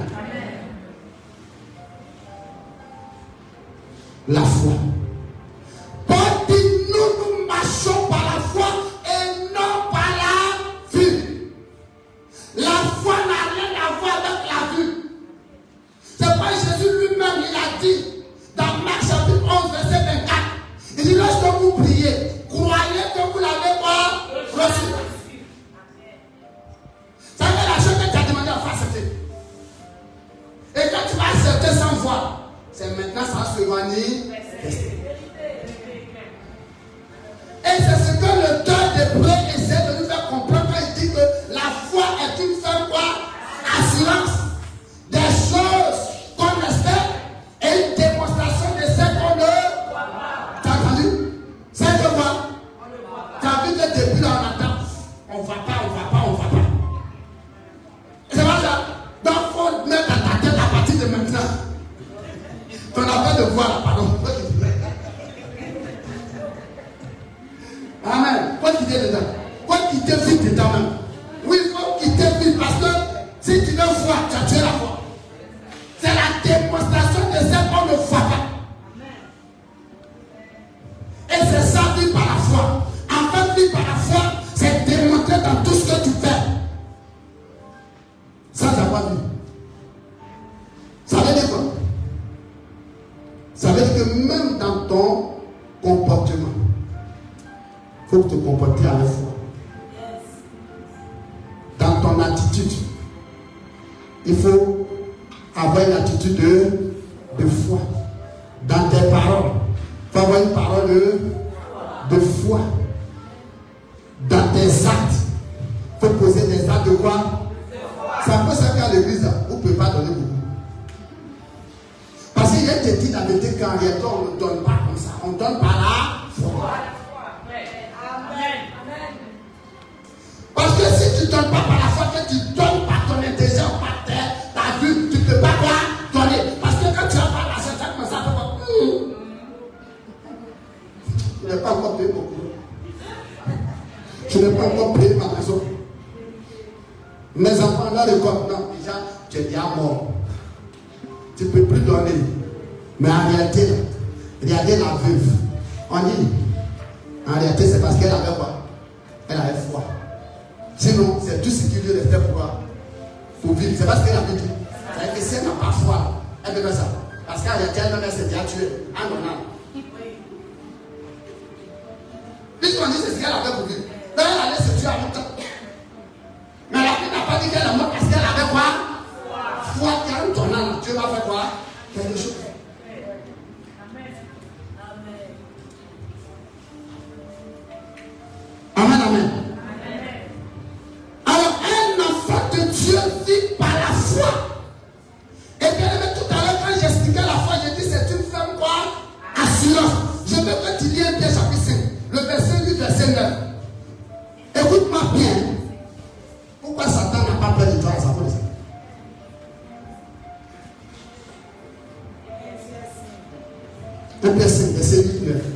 Eu pensei, pensei, né?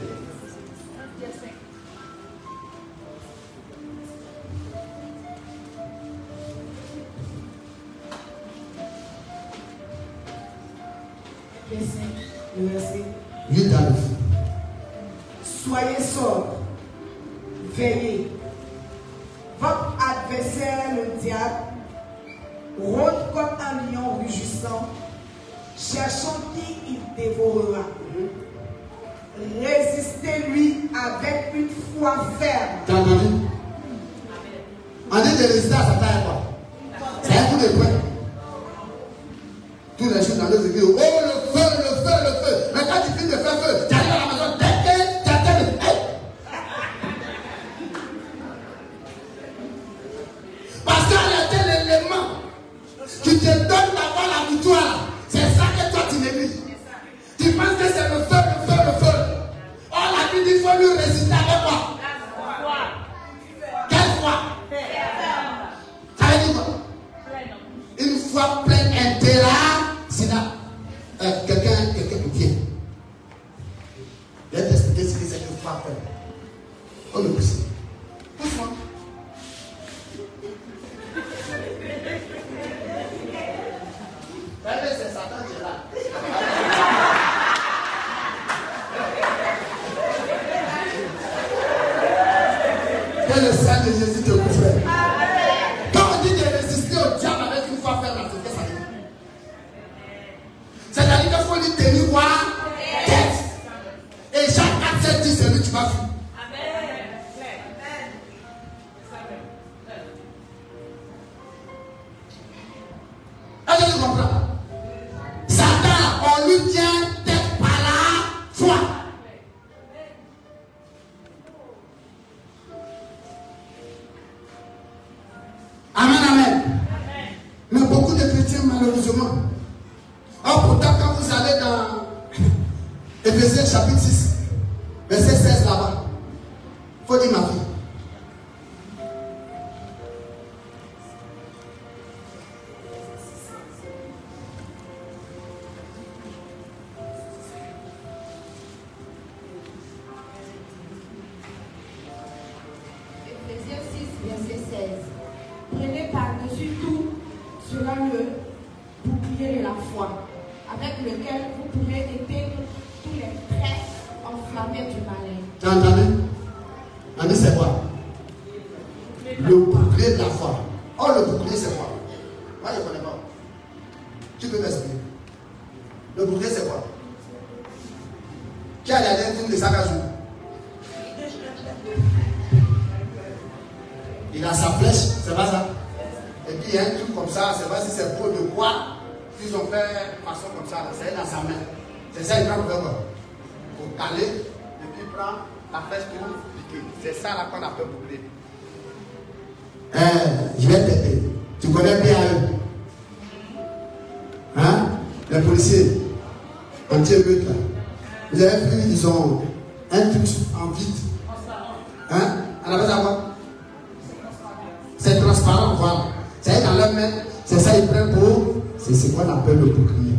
c'est ça, ils prennent pour. C'est ce qu'on appelle le bouclier.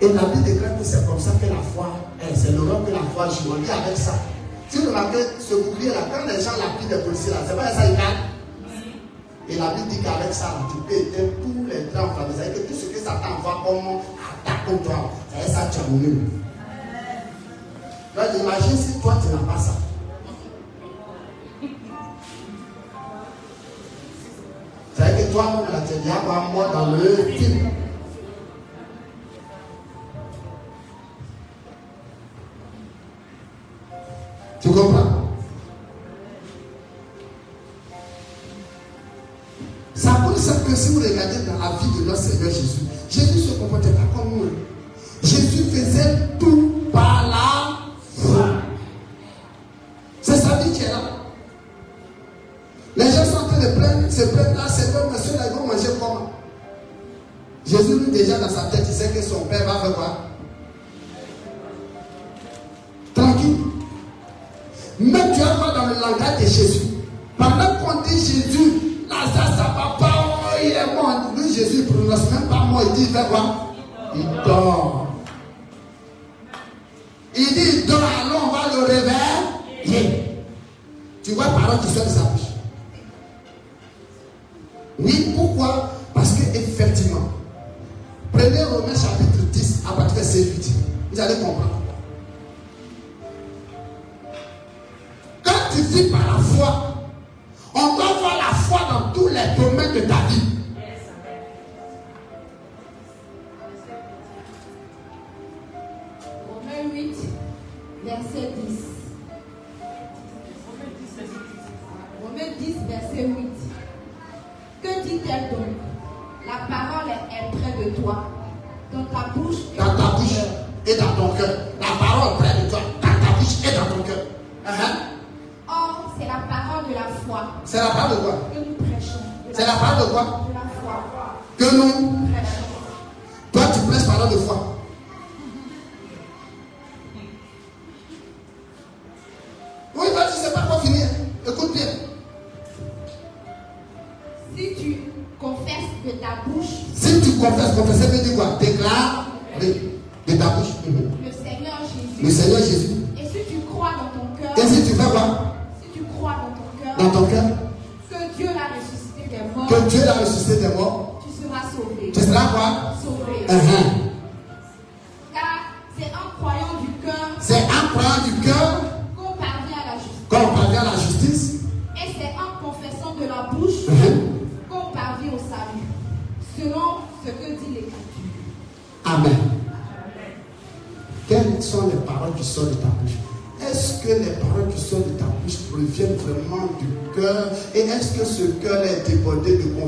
Et la Bible déclare que c'est comme ça que la foi est. C'est le rôle que la foi joue. On avec ça. Si vous remarquez, ce bouclier-là, quand les gens l'appliquent des policiers, là, c'est pas ça, ils gagnent. Et la Bible dit qu'avec ça, tu peux éteindre tous les drames. Et tout ce que ça t'envoie comme attaque contre toi, ça, ça, tu as mouru. Donc imagine si toi, tu n'as pas ça. 200 and have more than 18. To go back. que son père va faire quoi Tranquille. Mais tu vas dans le langage de Jésus? Pendant qu'on dit Jésus, là, ça, ça va pas, oh, il est mort. Jésus, il ne prononce même pas moi, il dit, il fait quoi? Il dort. Il dit, il allons, on va le réveiller. Tu vois, parole qui tu de ça.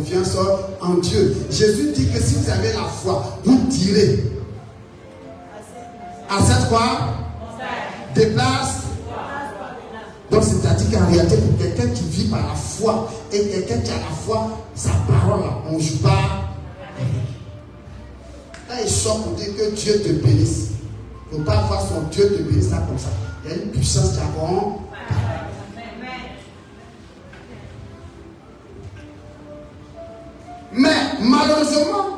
confiance en Dieu. Jésus dit que si vous avez la foi, vous direz à cette foi, déplace. Donc c'est-à-dire qu'en réalité, pour quelqu'un qui vit par la foi et quelqu'un qui a la foi, sa parole, on ne joue pas. Quand il sort pour dire que Dieu te bénisse, il ne faut pas voir son Dieu te bénisse là comme ça. Il y a une puissance qui a Malheureusement,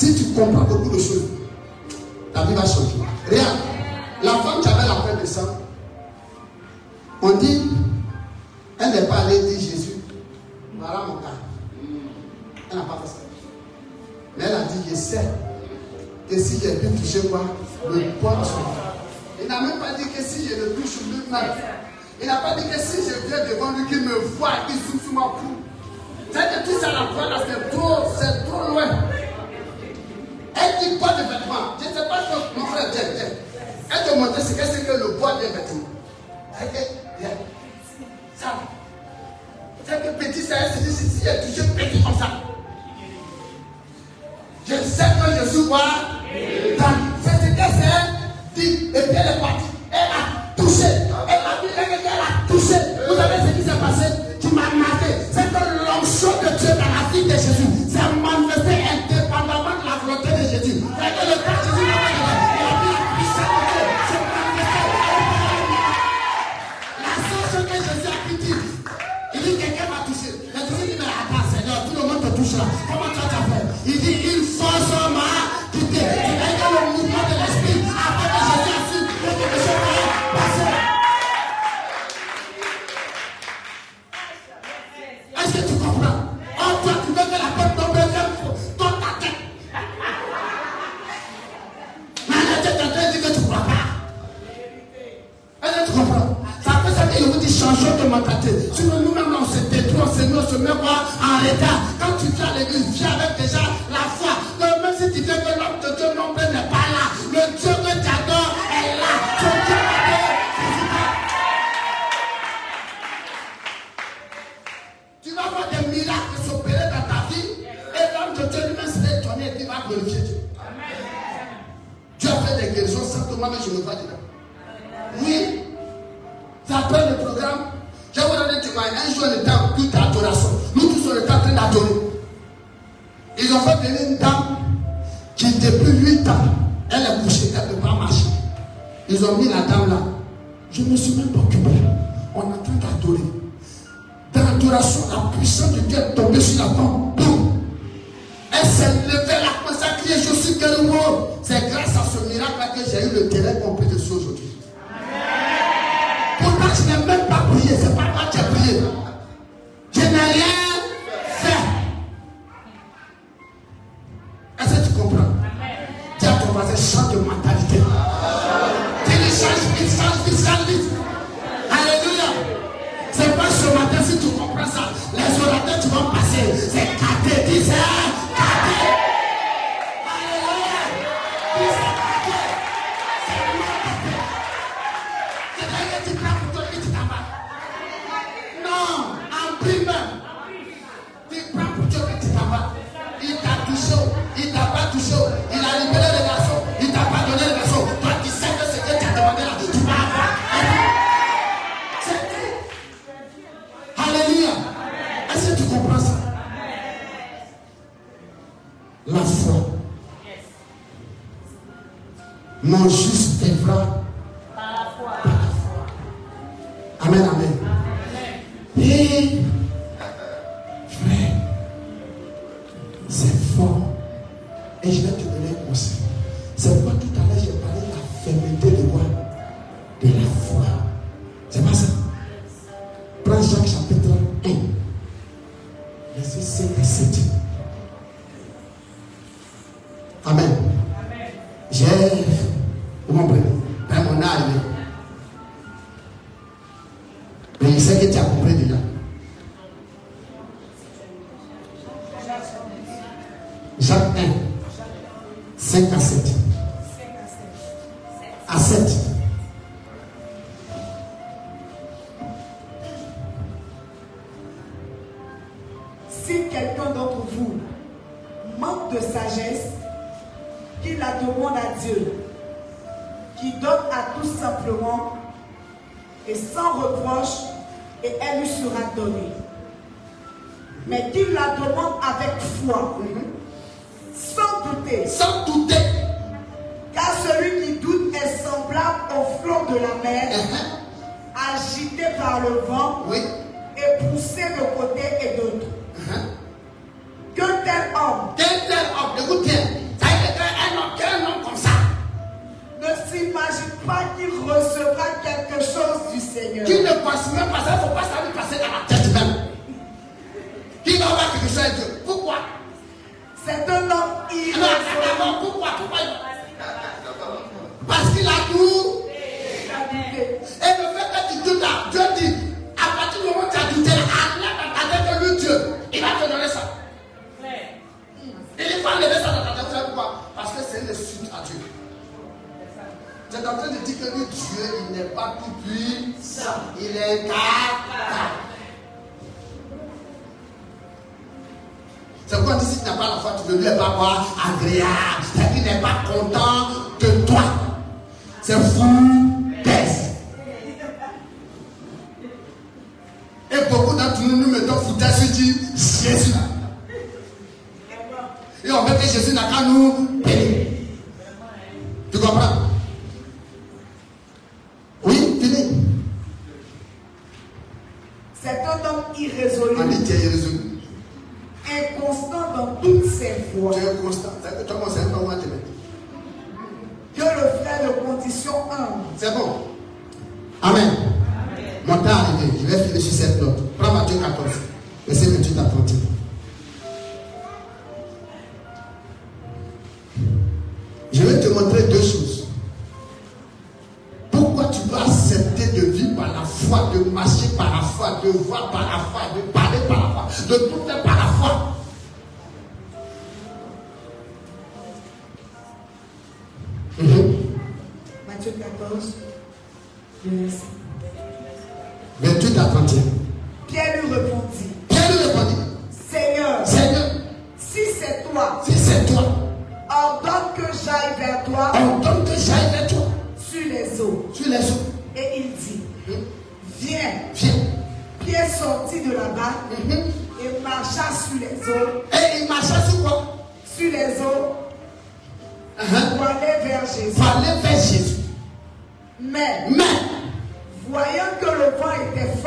si tu comprends beaucoup de choses, ta vie va changer. Regarde, la femme qui avait la peur de sang, on dit, elle n'est pas allée dire Jésus, voilà mon cas. Elle n'a pas fait ça. Mais elle a dit, je sais que si j'ai pu toucher quoi, le poids de. Il n'a même pas dit que si je le touche lui-même. Il n'a pas dit que si je viens devant lui, qu'il me voit, qu'il souffle sur ma peau. C'est que tout ça, la foi là, c'est trop, c'est trop loin. Dit pas de vêtements. Je ne sais pas que mon frère, tiens. Elle te montrer ce que c'est que le poids des vêtements? Elle dit. Ça. C'est que petit, ça, se dit, si touché petit comme ça. Je sais que je suis quoi? C'est ce qu'elle s'est dit. Et puis elle est partie. Elle a touché. Elle a dit elle, elle a touché. Vous savez ce qui s'est passé? Tu m'as marqué. C'est que l'onction de Dieu dans la vie de Jésus quoi en retard. Quand tu viens à l'église, viens avec déjà la foi. Que même si tu dis que l'homme de Dieu non plus n'est pas là, le Dieu que tu adores est là. Ton Dieu. Tu vas voir des miracles s'opérer dans ta vie et l'homme de Dieu lui-même sera étonné et il va glorifier Dieu. Dieu a fait des guérisons sans moi-même je ne vois dedans. Oui. Un jour, on était en culte d'adoration. Nous tous, on était en train d'adorer. Ils ont fait venir une dame qui, depuis 8 ans, elle est couchée, elle ne peut pas marcher. Ils ont mis la dame là. Je me suis même pas occupé. On est en train d'adorer. Dans l'adoration, la puissance de Dieu est tombée sur la femme. Boum. Elle s'est levée, elle a commencé à crier, je suis guéri. C'est grâce à ce miracle-là que j'ai eu le terrain complet dessus aujourd'hui. Pourtant, je n'ai même C'est pas toi qui as prié. Je n'ai rien resgatar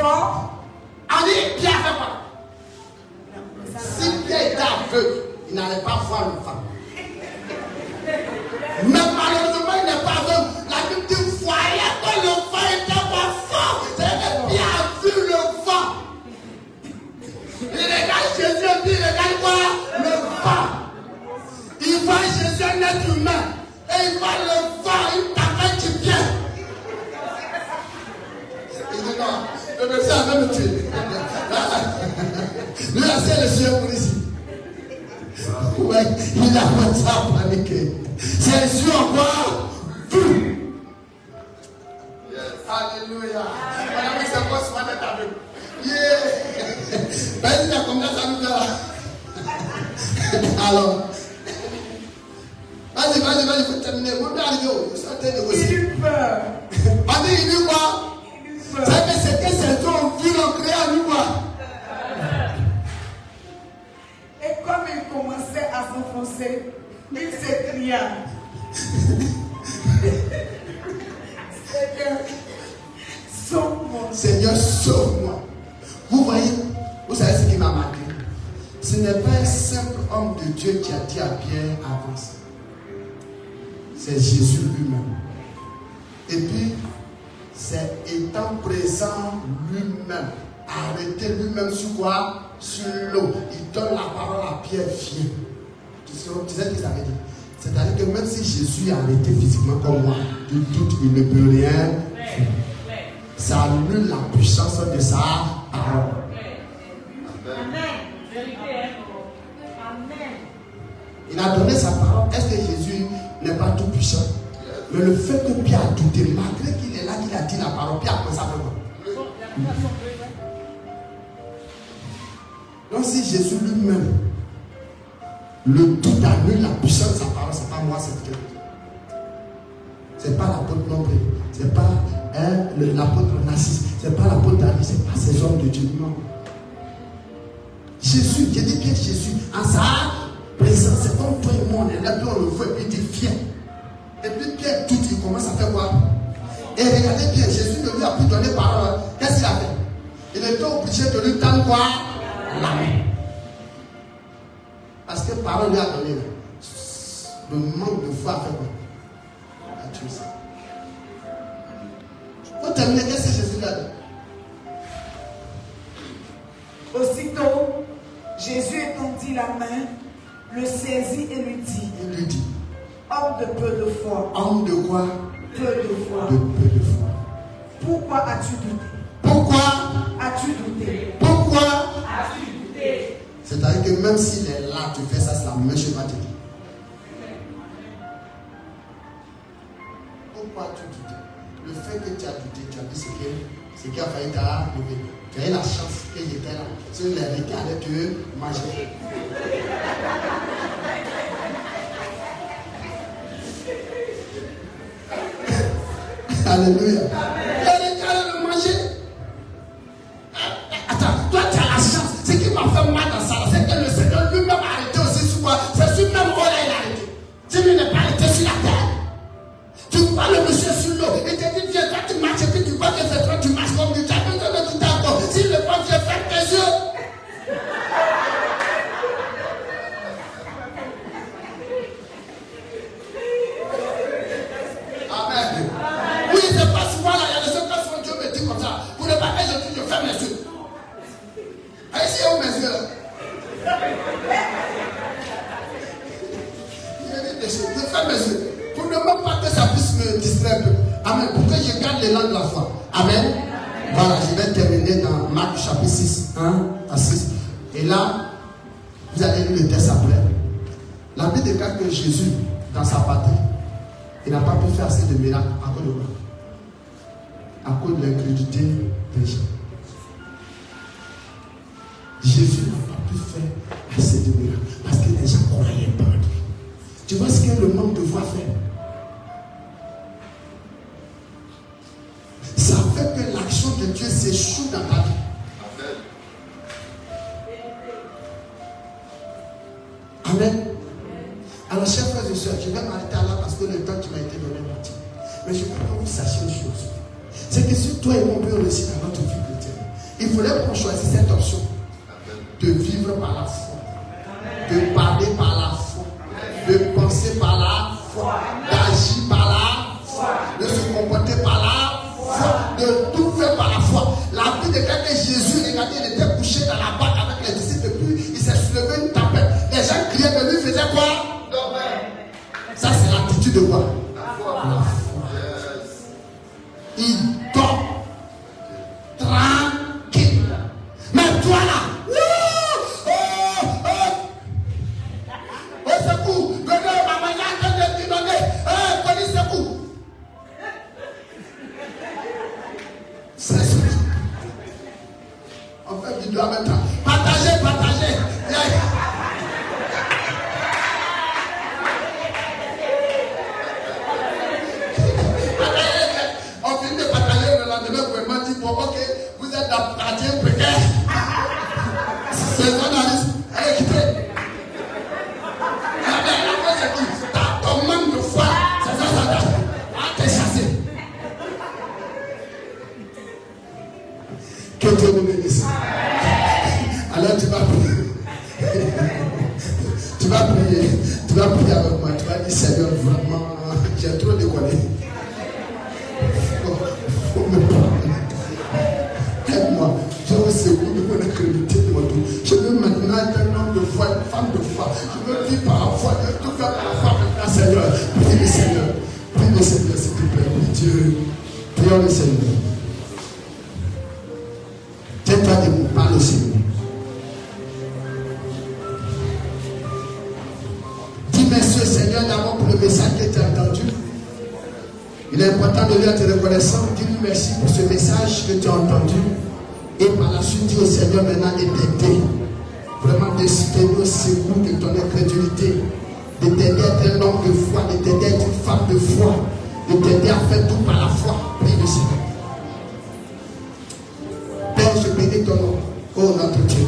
fort a dit qui a était aveugle, il n'allait pas voir le Jésus est pris. Il a commencé à paniquer. Jésus envoie il doute, il ne peut rien. Ça annule la puissance de sa parole. Il a donné sa parole. Est-ce que Jésus n'est pas tout puissant? Mais le fait que Pierre a douté, malgré qu'il est là, qu'il a dit la parole, Pierre a pensé à Donc si Jésus lui-même le tout annule obligé de lui tendre quoi La main. Parce que parole lui a donné le manque de foi à faire À Dieu ça. Pour terminer, qu'est-ce que Jésus a dit? Aussitôt, Jésus étendit la main, le saisit et lui dit. Il lui dit. Homme de peu de foi. Homme de quoi? Peu de foi. De peu de foi. Pourquoi as-tu douté? Pourquoi as-tu douté? Pourquoi? As-tu douté? C'est-à-dire que même s'il est là, tu fais ça, c'est la même chose va. Pourquoi as-tu douté? Le fait que tu as douté, tu as dit ce que ce qui a failli t'arriver. Tu as eu la chance que j'étais là. Sur les requins allaient te manger. Alléluia. Amen. Toi, tu as la chance. Ce qui m'a fait mal foi, de t'aider à faire tout par la foi. Prie le Seigneur. Père, je bénis ton nom, oh notre Dieu.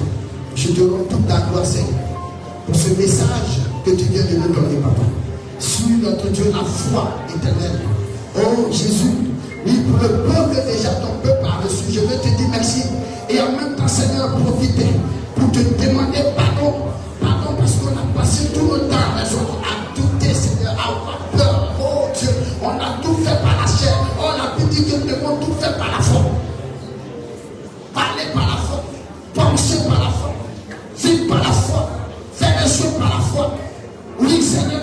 Je te rends toute ta gloire, Seigneur, pour ce message que tu viens de nous donner, papa. Suis notre Dieu, la foi éternelle. Oh Jésus, oui, pour le peu que déjà ton peuple a reçu, je veux te dire merci. Et en même temps, Seigneur, profiter pour te demander pardon. Pardon parce qu'on a passé tout le temps à les autres Mix